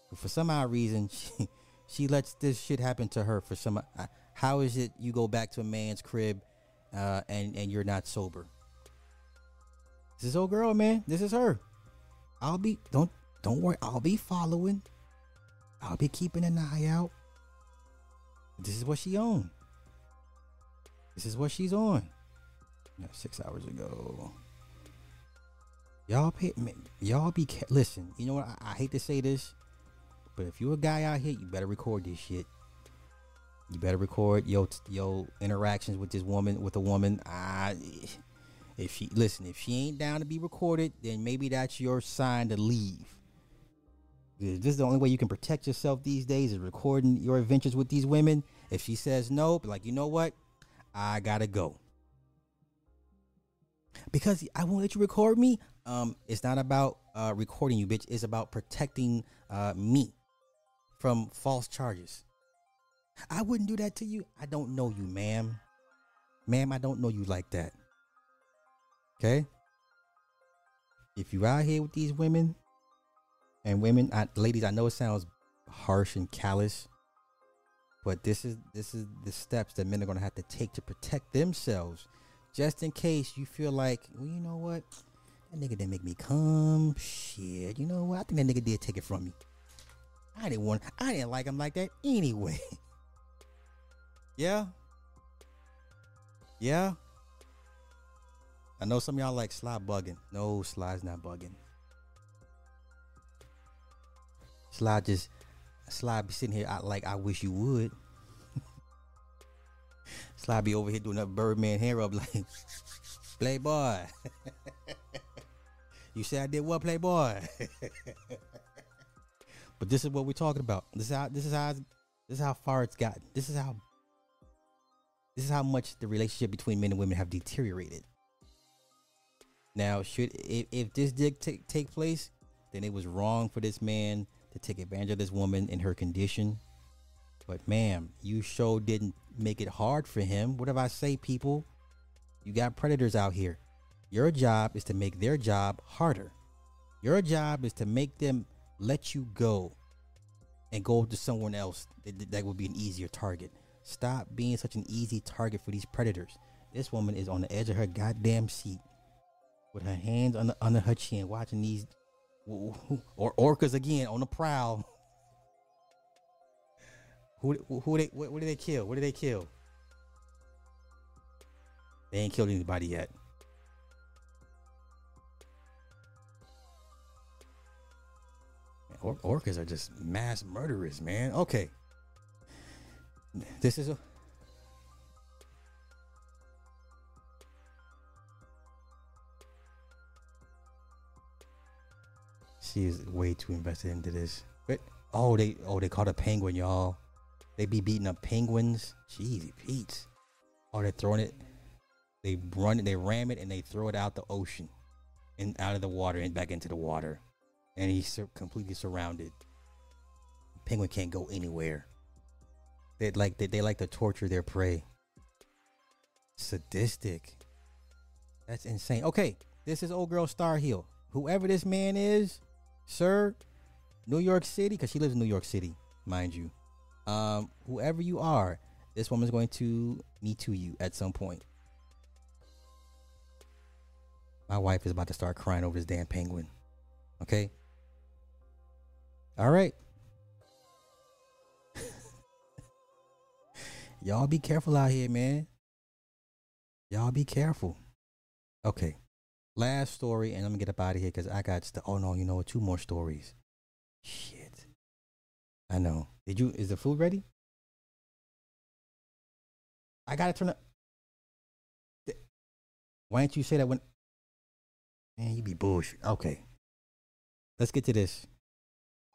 But for some odd reason, she, she lets this shit happen to her. For some, uh, how is it you go back to a man's crib uh, and and you're not sober? This is old girl, man. This is her. I'll be don't don't worry. I'll be following. I'll be keeping an eye out. This is what she on. This is what she's on. Yeah, six hours ago. Y'all pay, y'all be listen. You know what? I, I hate to say this, but if you're a guy out here, you better record this shit. You better record your your interactions with this woman with a woman. I if she listen, if she ain't down to be recorded, then maybe that's your sign to leave. This is the only way you can protect yourself these days is recording your adventures with these women. If she says no, be like, you know what? I gotta go. Because I won't let you record me. Um, it's not about uh, recording you, bitch. It's about protecting uh, me from false charges. I wouldn't do that to you. I don't know you, ma'am. Ma'am, I don't know you like that. Okay? If you out here with these women and women, I, ladies, I know it sounds harsh and callous, but this is this is the steps that men are gonna have to take to protect themselves, just in case you feel like, well, you know what, that nigga didn't make me come. Shit, you know what? I think that nigga did take it from me. I didn't want. I didn't like him like that anyway. yeah. Yeah. I know some of y'all like Sly bugging. No, Sly's not bugging. Sly just Sly be sitting here I, like I wish you would. Sly be over here doing that Birdman hair up like Playboy. you say I did what, Playboy? but this is what we're talking about. This is how this is how this is how far it's gotten. This is how this is how much the relationship between men and women have deteriorated. Now, should if, if this did take take place, then it was wrong for this man to take advantage of this woman in her condition. But ma'am, you sure didn't make it hard for him. What if I say, people? You got predators out here. Your job is to make their job harder. Your job is to make them let you go and go to someone else that, that would be an easier target. Stop being such an easy target for these predators. This woman is on the edge of her goddamn seat with her hands under, under her chin, watching these or orcas again on the prowl. Who who they what, what did they kill? What did they kill? They ain't killed anybody yet. Or, orcas are just mass murderers, man. Okay. This is a She is way too invested into this. But oh, they oh they caught a penguin, y'all. They be beating up penguins. Jeez, Pete. Oh, they're throwing it. They run it, they ram it, and they throw it out the ocean, and out of the water and back into the water, and he's sur- completely surrounded. Penguin can't go anywhere. They like they, they like to torture their prey. Sadistic. That's insane. Okay, this is old girl Star Hill. Whoever this man is, sir, New York City, because she lives in New York City, mind you. Um, whoever you are, this woman's going to me to you at some point. My wife is about to start crying over this damn penguin. Okay? All right. Y'all be careful out here, man. Y'all be careful. Okay. Last story, and I'm gonna get up out of here because I got. St- oh no, you know what? Two more stories. Shit. I know. Did you? Is the food ready? I gotta turn up. Why didn't you say that when? Man, you be bullshit. Okay. Let's get to this.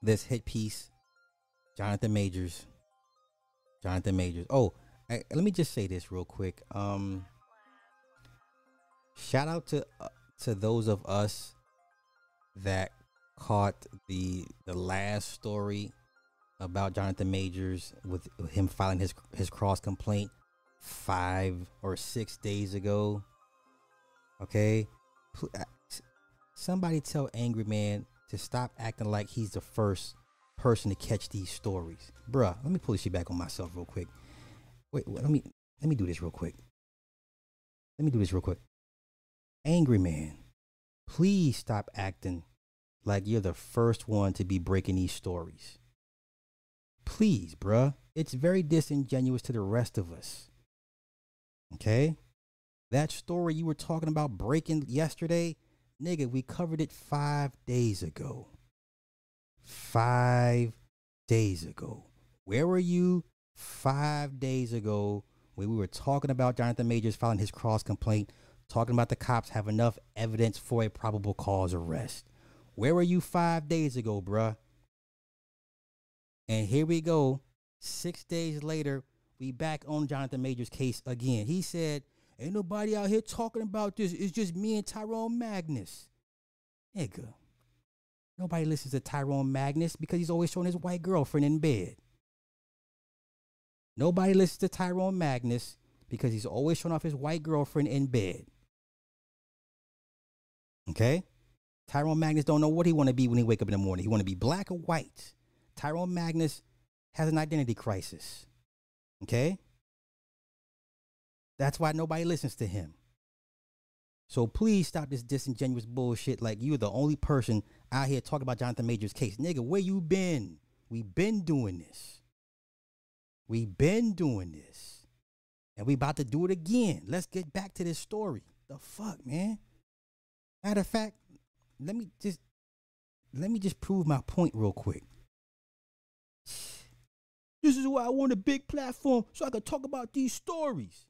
This hit piece. Jonathan Majors. Jonathan Majors. Oh, I, let me just say this real quick. Um, Shout out to uh, to those of us that caught the the last story about Jonathan Majors with him filing his his cross complaint five or six days ago. Okay, uh, somebody tell Angry Man to stop acting like he's the first person to catch these stories, bruh. Let me pull this shit back on myself real quick. Wait, wait, let me let me do this real quick. Let me do this real quick. Angry Man, please stop acting like you're the first one to be breaking these stories. Please, bruh. It's very disingenuous to the rest of us. Okay? That story you were talking about breaking yesterday, nigga, we covered it five days ago. Five days ago. Where were you five days ago when we were talking about Jonathan Majors filing his cross complaint, talking about the cops have enough evidence for a probable cause arrest? Where were you five days ago, bruh? And here we go. Six days later, we back on Jonathan Majors' case again. He said, Ain't nobody out here talking about this. It's just me and Tyrone Magnus. Nigga. Nobody listens to Tyrone Magnus because he's always showing his white girlfriend in bed. Nobody listens to Tyrone Magnus because he's always showing off his white girlfriend in bed. Okay? Tyrone Magnus don't know what he want to be when he wake up in the morning. He want to be black or white. Tyrone Magnus has an identity crisis. Okay? That's why nobody listens to him. So please stop this disingenuous bullshit like you're the only person out here talking about Jonathan Majors' case. Nigga, where you been? We been doing this. We been doing this. And we about to do it again. Let's get back to this story. The fuck, man? Matter of fact, let me just let me just prove my point real quick. This is why I want a big platform so I can talk about these stories.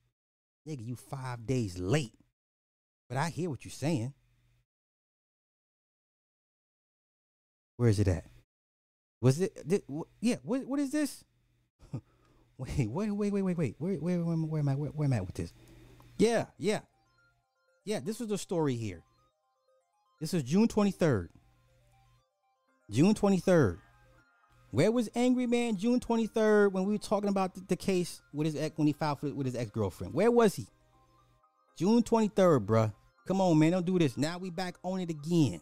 Nigga, you five days late. But I hear what you're saying. Where is it at? Was it? Did, wh- yeah. What? What is this? wait, wait, wait, wait, wait, wait. Where, where, where, where am I? Where, where am I with this? Yeah, yeah, yeah. This was the story here. This is June 23rd. June 23rd. Where was Angry Man June 23rd when we were talking about the, the case with his ex when he filed for, with his ex girlfriend? Where was he? June 23rd, bruh. Come on, man. Don't do this. Now we back on it again.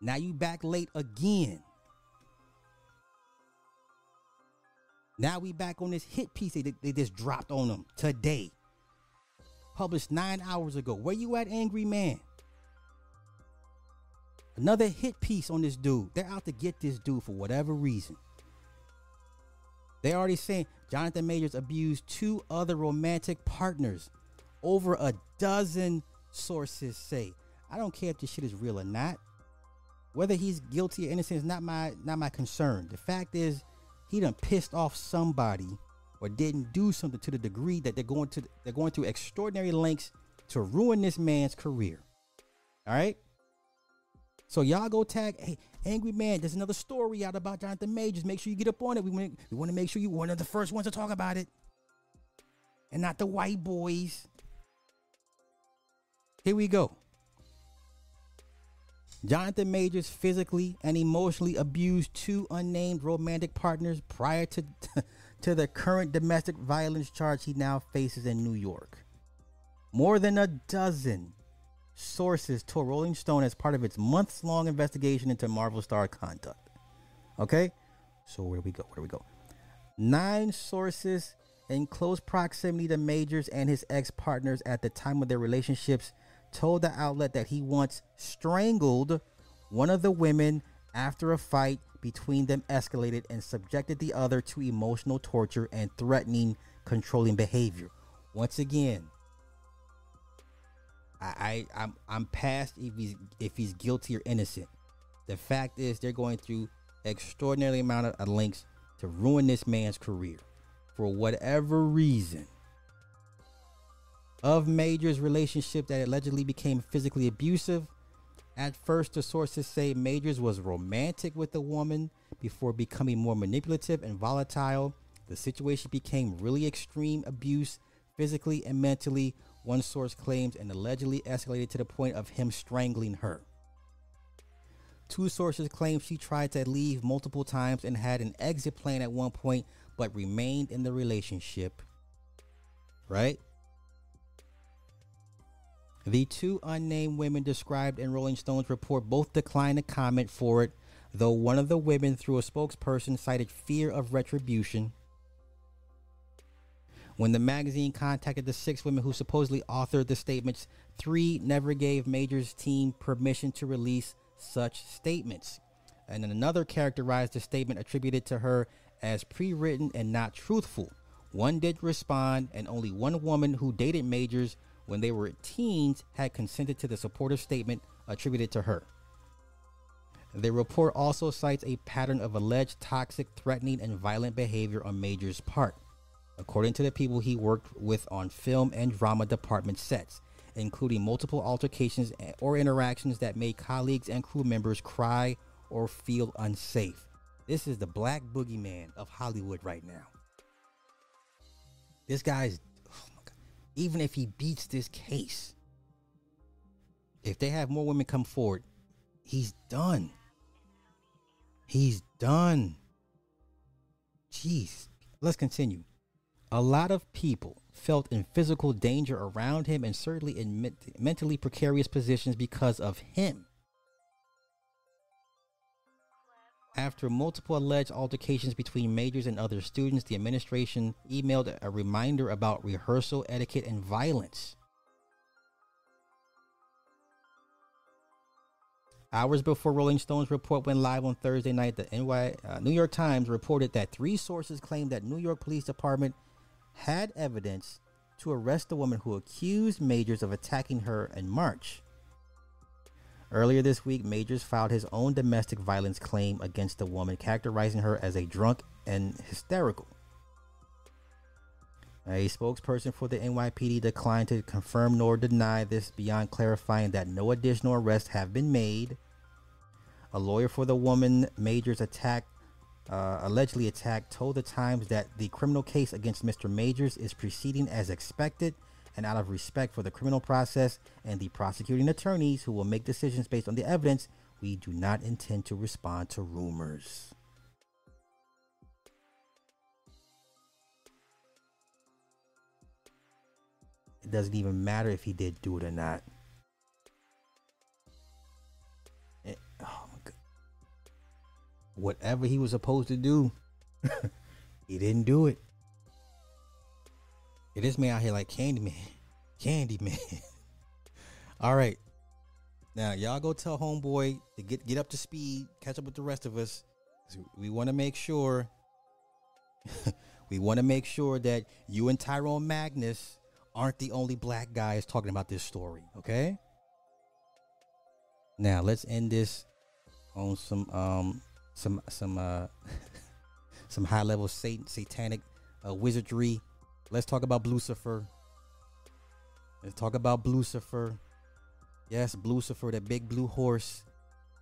Now you back late again. Now we back on this hit piece they, they just dropped on them today. Published nine hours ago. Where you at, Angry Man? Another hit piece on this dude. They're out to get this dude for whatever reason. They already saying Jonathan Majors abused two other romantic partners. Over a dozen sources say. I don't care if this shit is real or not. Whether he's guilty or innocent is not my not my concern. The fact is, he done pissed off somebody or didn't do something to the degree that they're going to they're going through extraordinary lengths to ruin this man's career. All right. So y'all go tag, hey, Angry Man. There's another story out about Jonathan Majors. Make sure you get up on it. We want, we want to make sure you're one of the first ones to talk about it, and not the white boys. Here we go. Jonathan Majors physically and emotionally abused two unnamed romantic partners prior to to the current domestic violence charge he now faces in New York. More than a dozen sources told Rolling Stone as part of its months long investigation into Marvel star conduct. Okay? So where we go? Where do we go? Nine sources in close proximity to Majors and his ex partners at the time of their relationships told the outlet that he once strangled one of the women after a fight between them escalated and subjected the other to emotional torture and threatening, controlling behavior. Once again, I, I I'm I'm past if he's if he's guilty or innocent. The fact is they're going through extraordinary amount of links to ruin this man's career for whatever reason. Of Major's relationship that allegedly became physically abusive. At first, the sources say Majors was romantic with the woman before becoming more manipulative and volatile. The situation became really extreme abuse physically and mentally one source claims, and allegedly escalated to the point of him strangling her. Two sources claim she tried to leave multiple times and had an exit plan at one point, but remained in the relationship. Right? The two unnamed women described in Rolling Stone's report both declined to comment for it, though one of the women, through a spokesperson, cited fear of retribution. When the magazine contacted the six women who supposedly authored the statements, three never gave Major's team permission to release such statements. And then another characterized the statement attributed to her as pre written and not truthful. One did respond, and only one woman who dated Majors when they were teens had consented to the supportive statement attributed to her. The report also cites a pattern of alleged toxic, threatening, and violent behavior on Major's part, according to the people he worked with on film and drama department sets, including multiple altercations or interactions that made colleagues and crew members cry or feel unsafe. This is the black boogeyman of Hollywood right now. This guy's oh even if he beats this case, if they have more women come forward, he's done. He's done. Jeez. Let's continue. A lot of people felt in physical danger around him and certainly in mentally precarious positions because of him. After multiple alleged altercations between majors and other students, the administration emailed a reminder about rehearsal etiquette and violence. Hours before Rolling Stone's report went live on Thursday night, the NY, uh, New York Times reported that three sources claimed that New York Police Department had evidence to arrest the woman who accused Majors of attacking her in March. Earlier this week, Majors filed his own domestic violence claim against the woman, characterizing her as a drunk and hysterical. A spokesperson for the NYPD declined to confirm nor deny this beyond clarifying that no additional arrests have been made. A lawyer for the woman Majors attacked, uh, allegedly attacked, told the Times that the criminal case against Mr. Majors is proceeding as expected and out of respect for the criminal process and the prosecuting attorneys who will make decisions based on the evidence, we do not intend to respond to rumors. It doesn't even matter if he did do it or not. It, oh. Whatever he was supposed to do, he didn't do it. Yeah, this man out here like Candyman. Candyman. All right. Now y'all go tell homeboy to get get up to speed, catch up with the rest of us. We want to make sure we want to make sure that you and Tyrone Magnus aren't the only black guys talking about this story, okay? Now, let's end this on some um some some uh some high level satan satanic uh, wizardry Let's talk about Blucifer. Let's talk about Blucifer. Yes, Blucifer, that big blue horse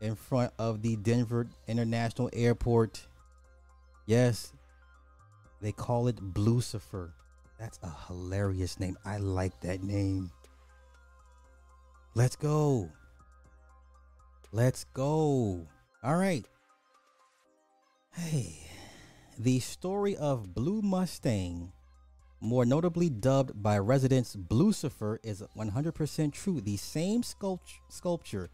in front of the Denver International Airport. Yes, they call it Blucifer. That's a hilarious name. I like that name. Let's go. Let's go. All right. Hey, the story of Blue Mustang more notably dubbed by residents Blucifer, is 100% true. The same sculpt- sculpture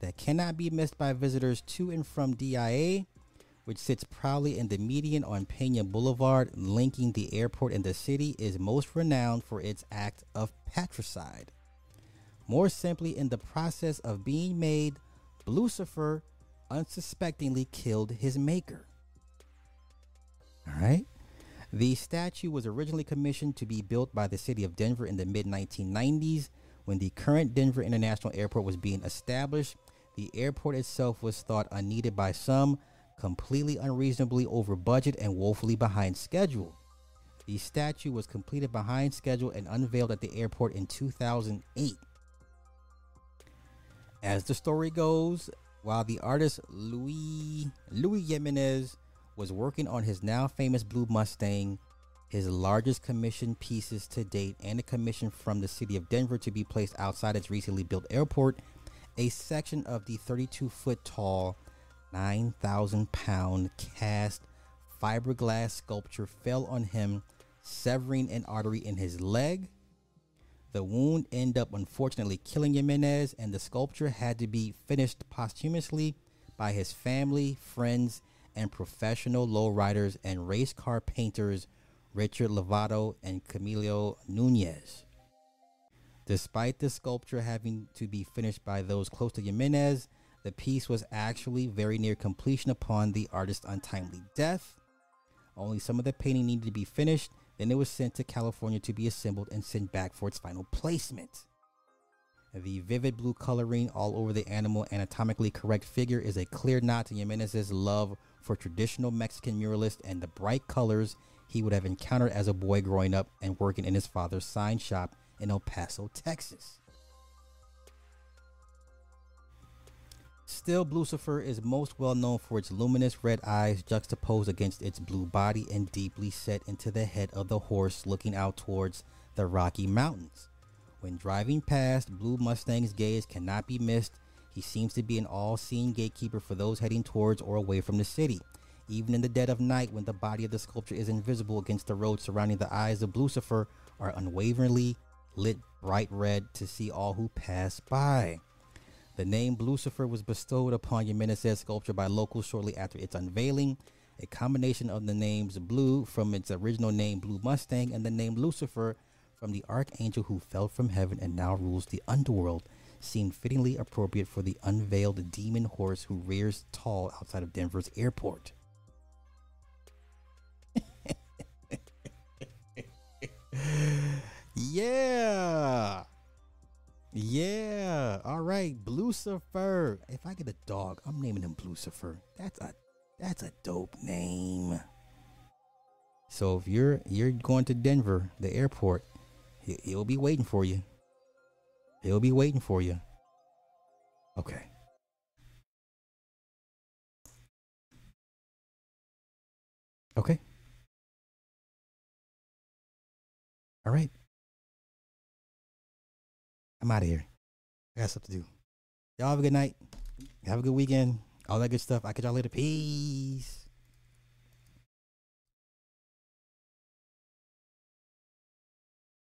that cannot be missed by visitors to and from DIA, which sits proudly in the median on Pena Boulevard, linking the airport and the city, is most renowned for its act of patricide. More simply, in the process of being made, Blucifer unsuspectingly killed his maker. All right. The statue was originally commissioned to be built by the city of Denver in the mid 1990s when the current Denver International Airport was being established. The airport itself was thought unneeded by some, completely unreasonably over budget and woefully behind schedule. The statue was completed behind schedule and unveiled at the airport in 2008. As the story goes, while the artist Luis Luis Jimenez was working on his now famous blue Mustang, his largest commission pieces to date, and a commission from the city of Denver to be placed outside its recently built airport. A section of the 32 foot tall, 9,000 pound cast fiberglass sculpture fell on him, severing an artery in his leg. The wound ended up unfortunately killing Jimenez, and the sculpture had to be finished posthumously by his family, friends, and professional lowriders and race car painters Richard Lovato and Camilo Nunez. Despite the sculpture having to be finished by those close to Jimenez, the piece was actually very near completion upon the artist's untimely death. Only some of the painting needed to be finished, then it was sent to California to be assembled and sent back for its final placement. The vivid blue coloring all over the animal anatomically correct figure is a clear nod to Jimenez's love for traditional Mexican muralist and the bright colors he would have encountered as a boy growing up and working in his father's sign shop in El Paso, Texas. Still, Blucifer is most well known for its luminous red eyes juxtaposed against its blue body and deeply set into the head of the horse looking out towards the Rocky Mountains. When driving past, Blue Mustang's gaze cannot be missed. He seems to be an all seeing gatekeeper for those heading towards or away from the city. Even in the dead of night, when the body of the sculpture is invisible against the road surrounding the eyes of Blucifer are unwaveringly lit bright red to see all who pass by. The name Blucifer was bestowed upon Jimenez's sculpture by locals shortly after its unveiling. A combination of the names Blue from its original name Blue Mustang and the name Lucifer from the archangel who fell from heaven and now rules the underworld seemed fittingly appropriate for the unveiled demon horse who rears tall outside of Denver's airport. yeah. Yeah. All right. Blucifer. If I get a dog, I'm naming him Blucifer. That's a that's a dope name. So if you're you're going to Denver, the airport, he, he'll be waiting for you. He'll be waiting for you. Okay. Okay. All right. I'm out of here. I got stuff to do. Y'all have a good night. Have a good weekend. All that good stuff. I catch y'all later. Peace.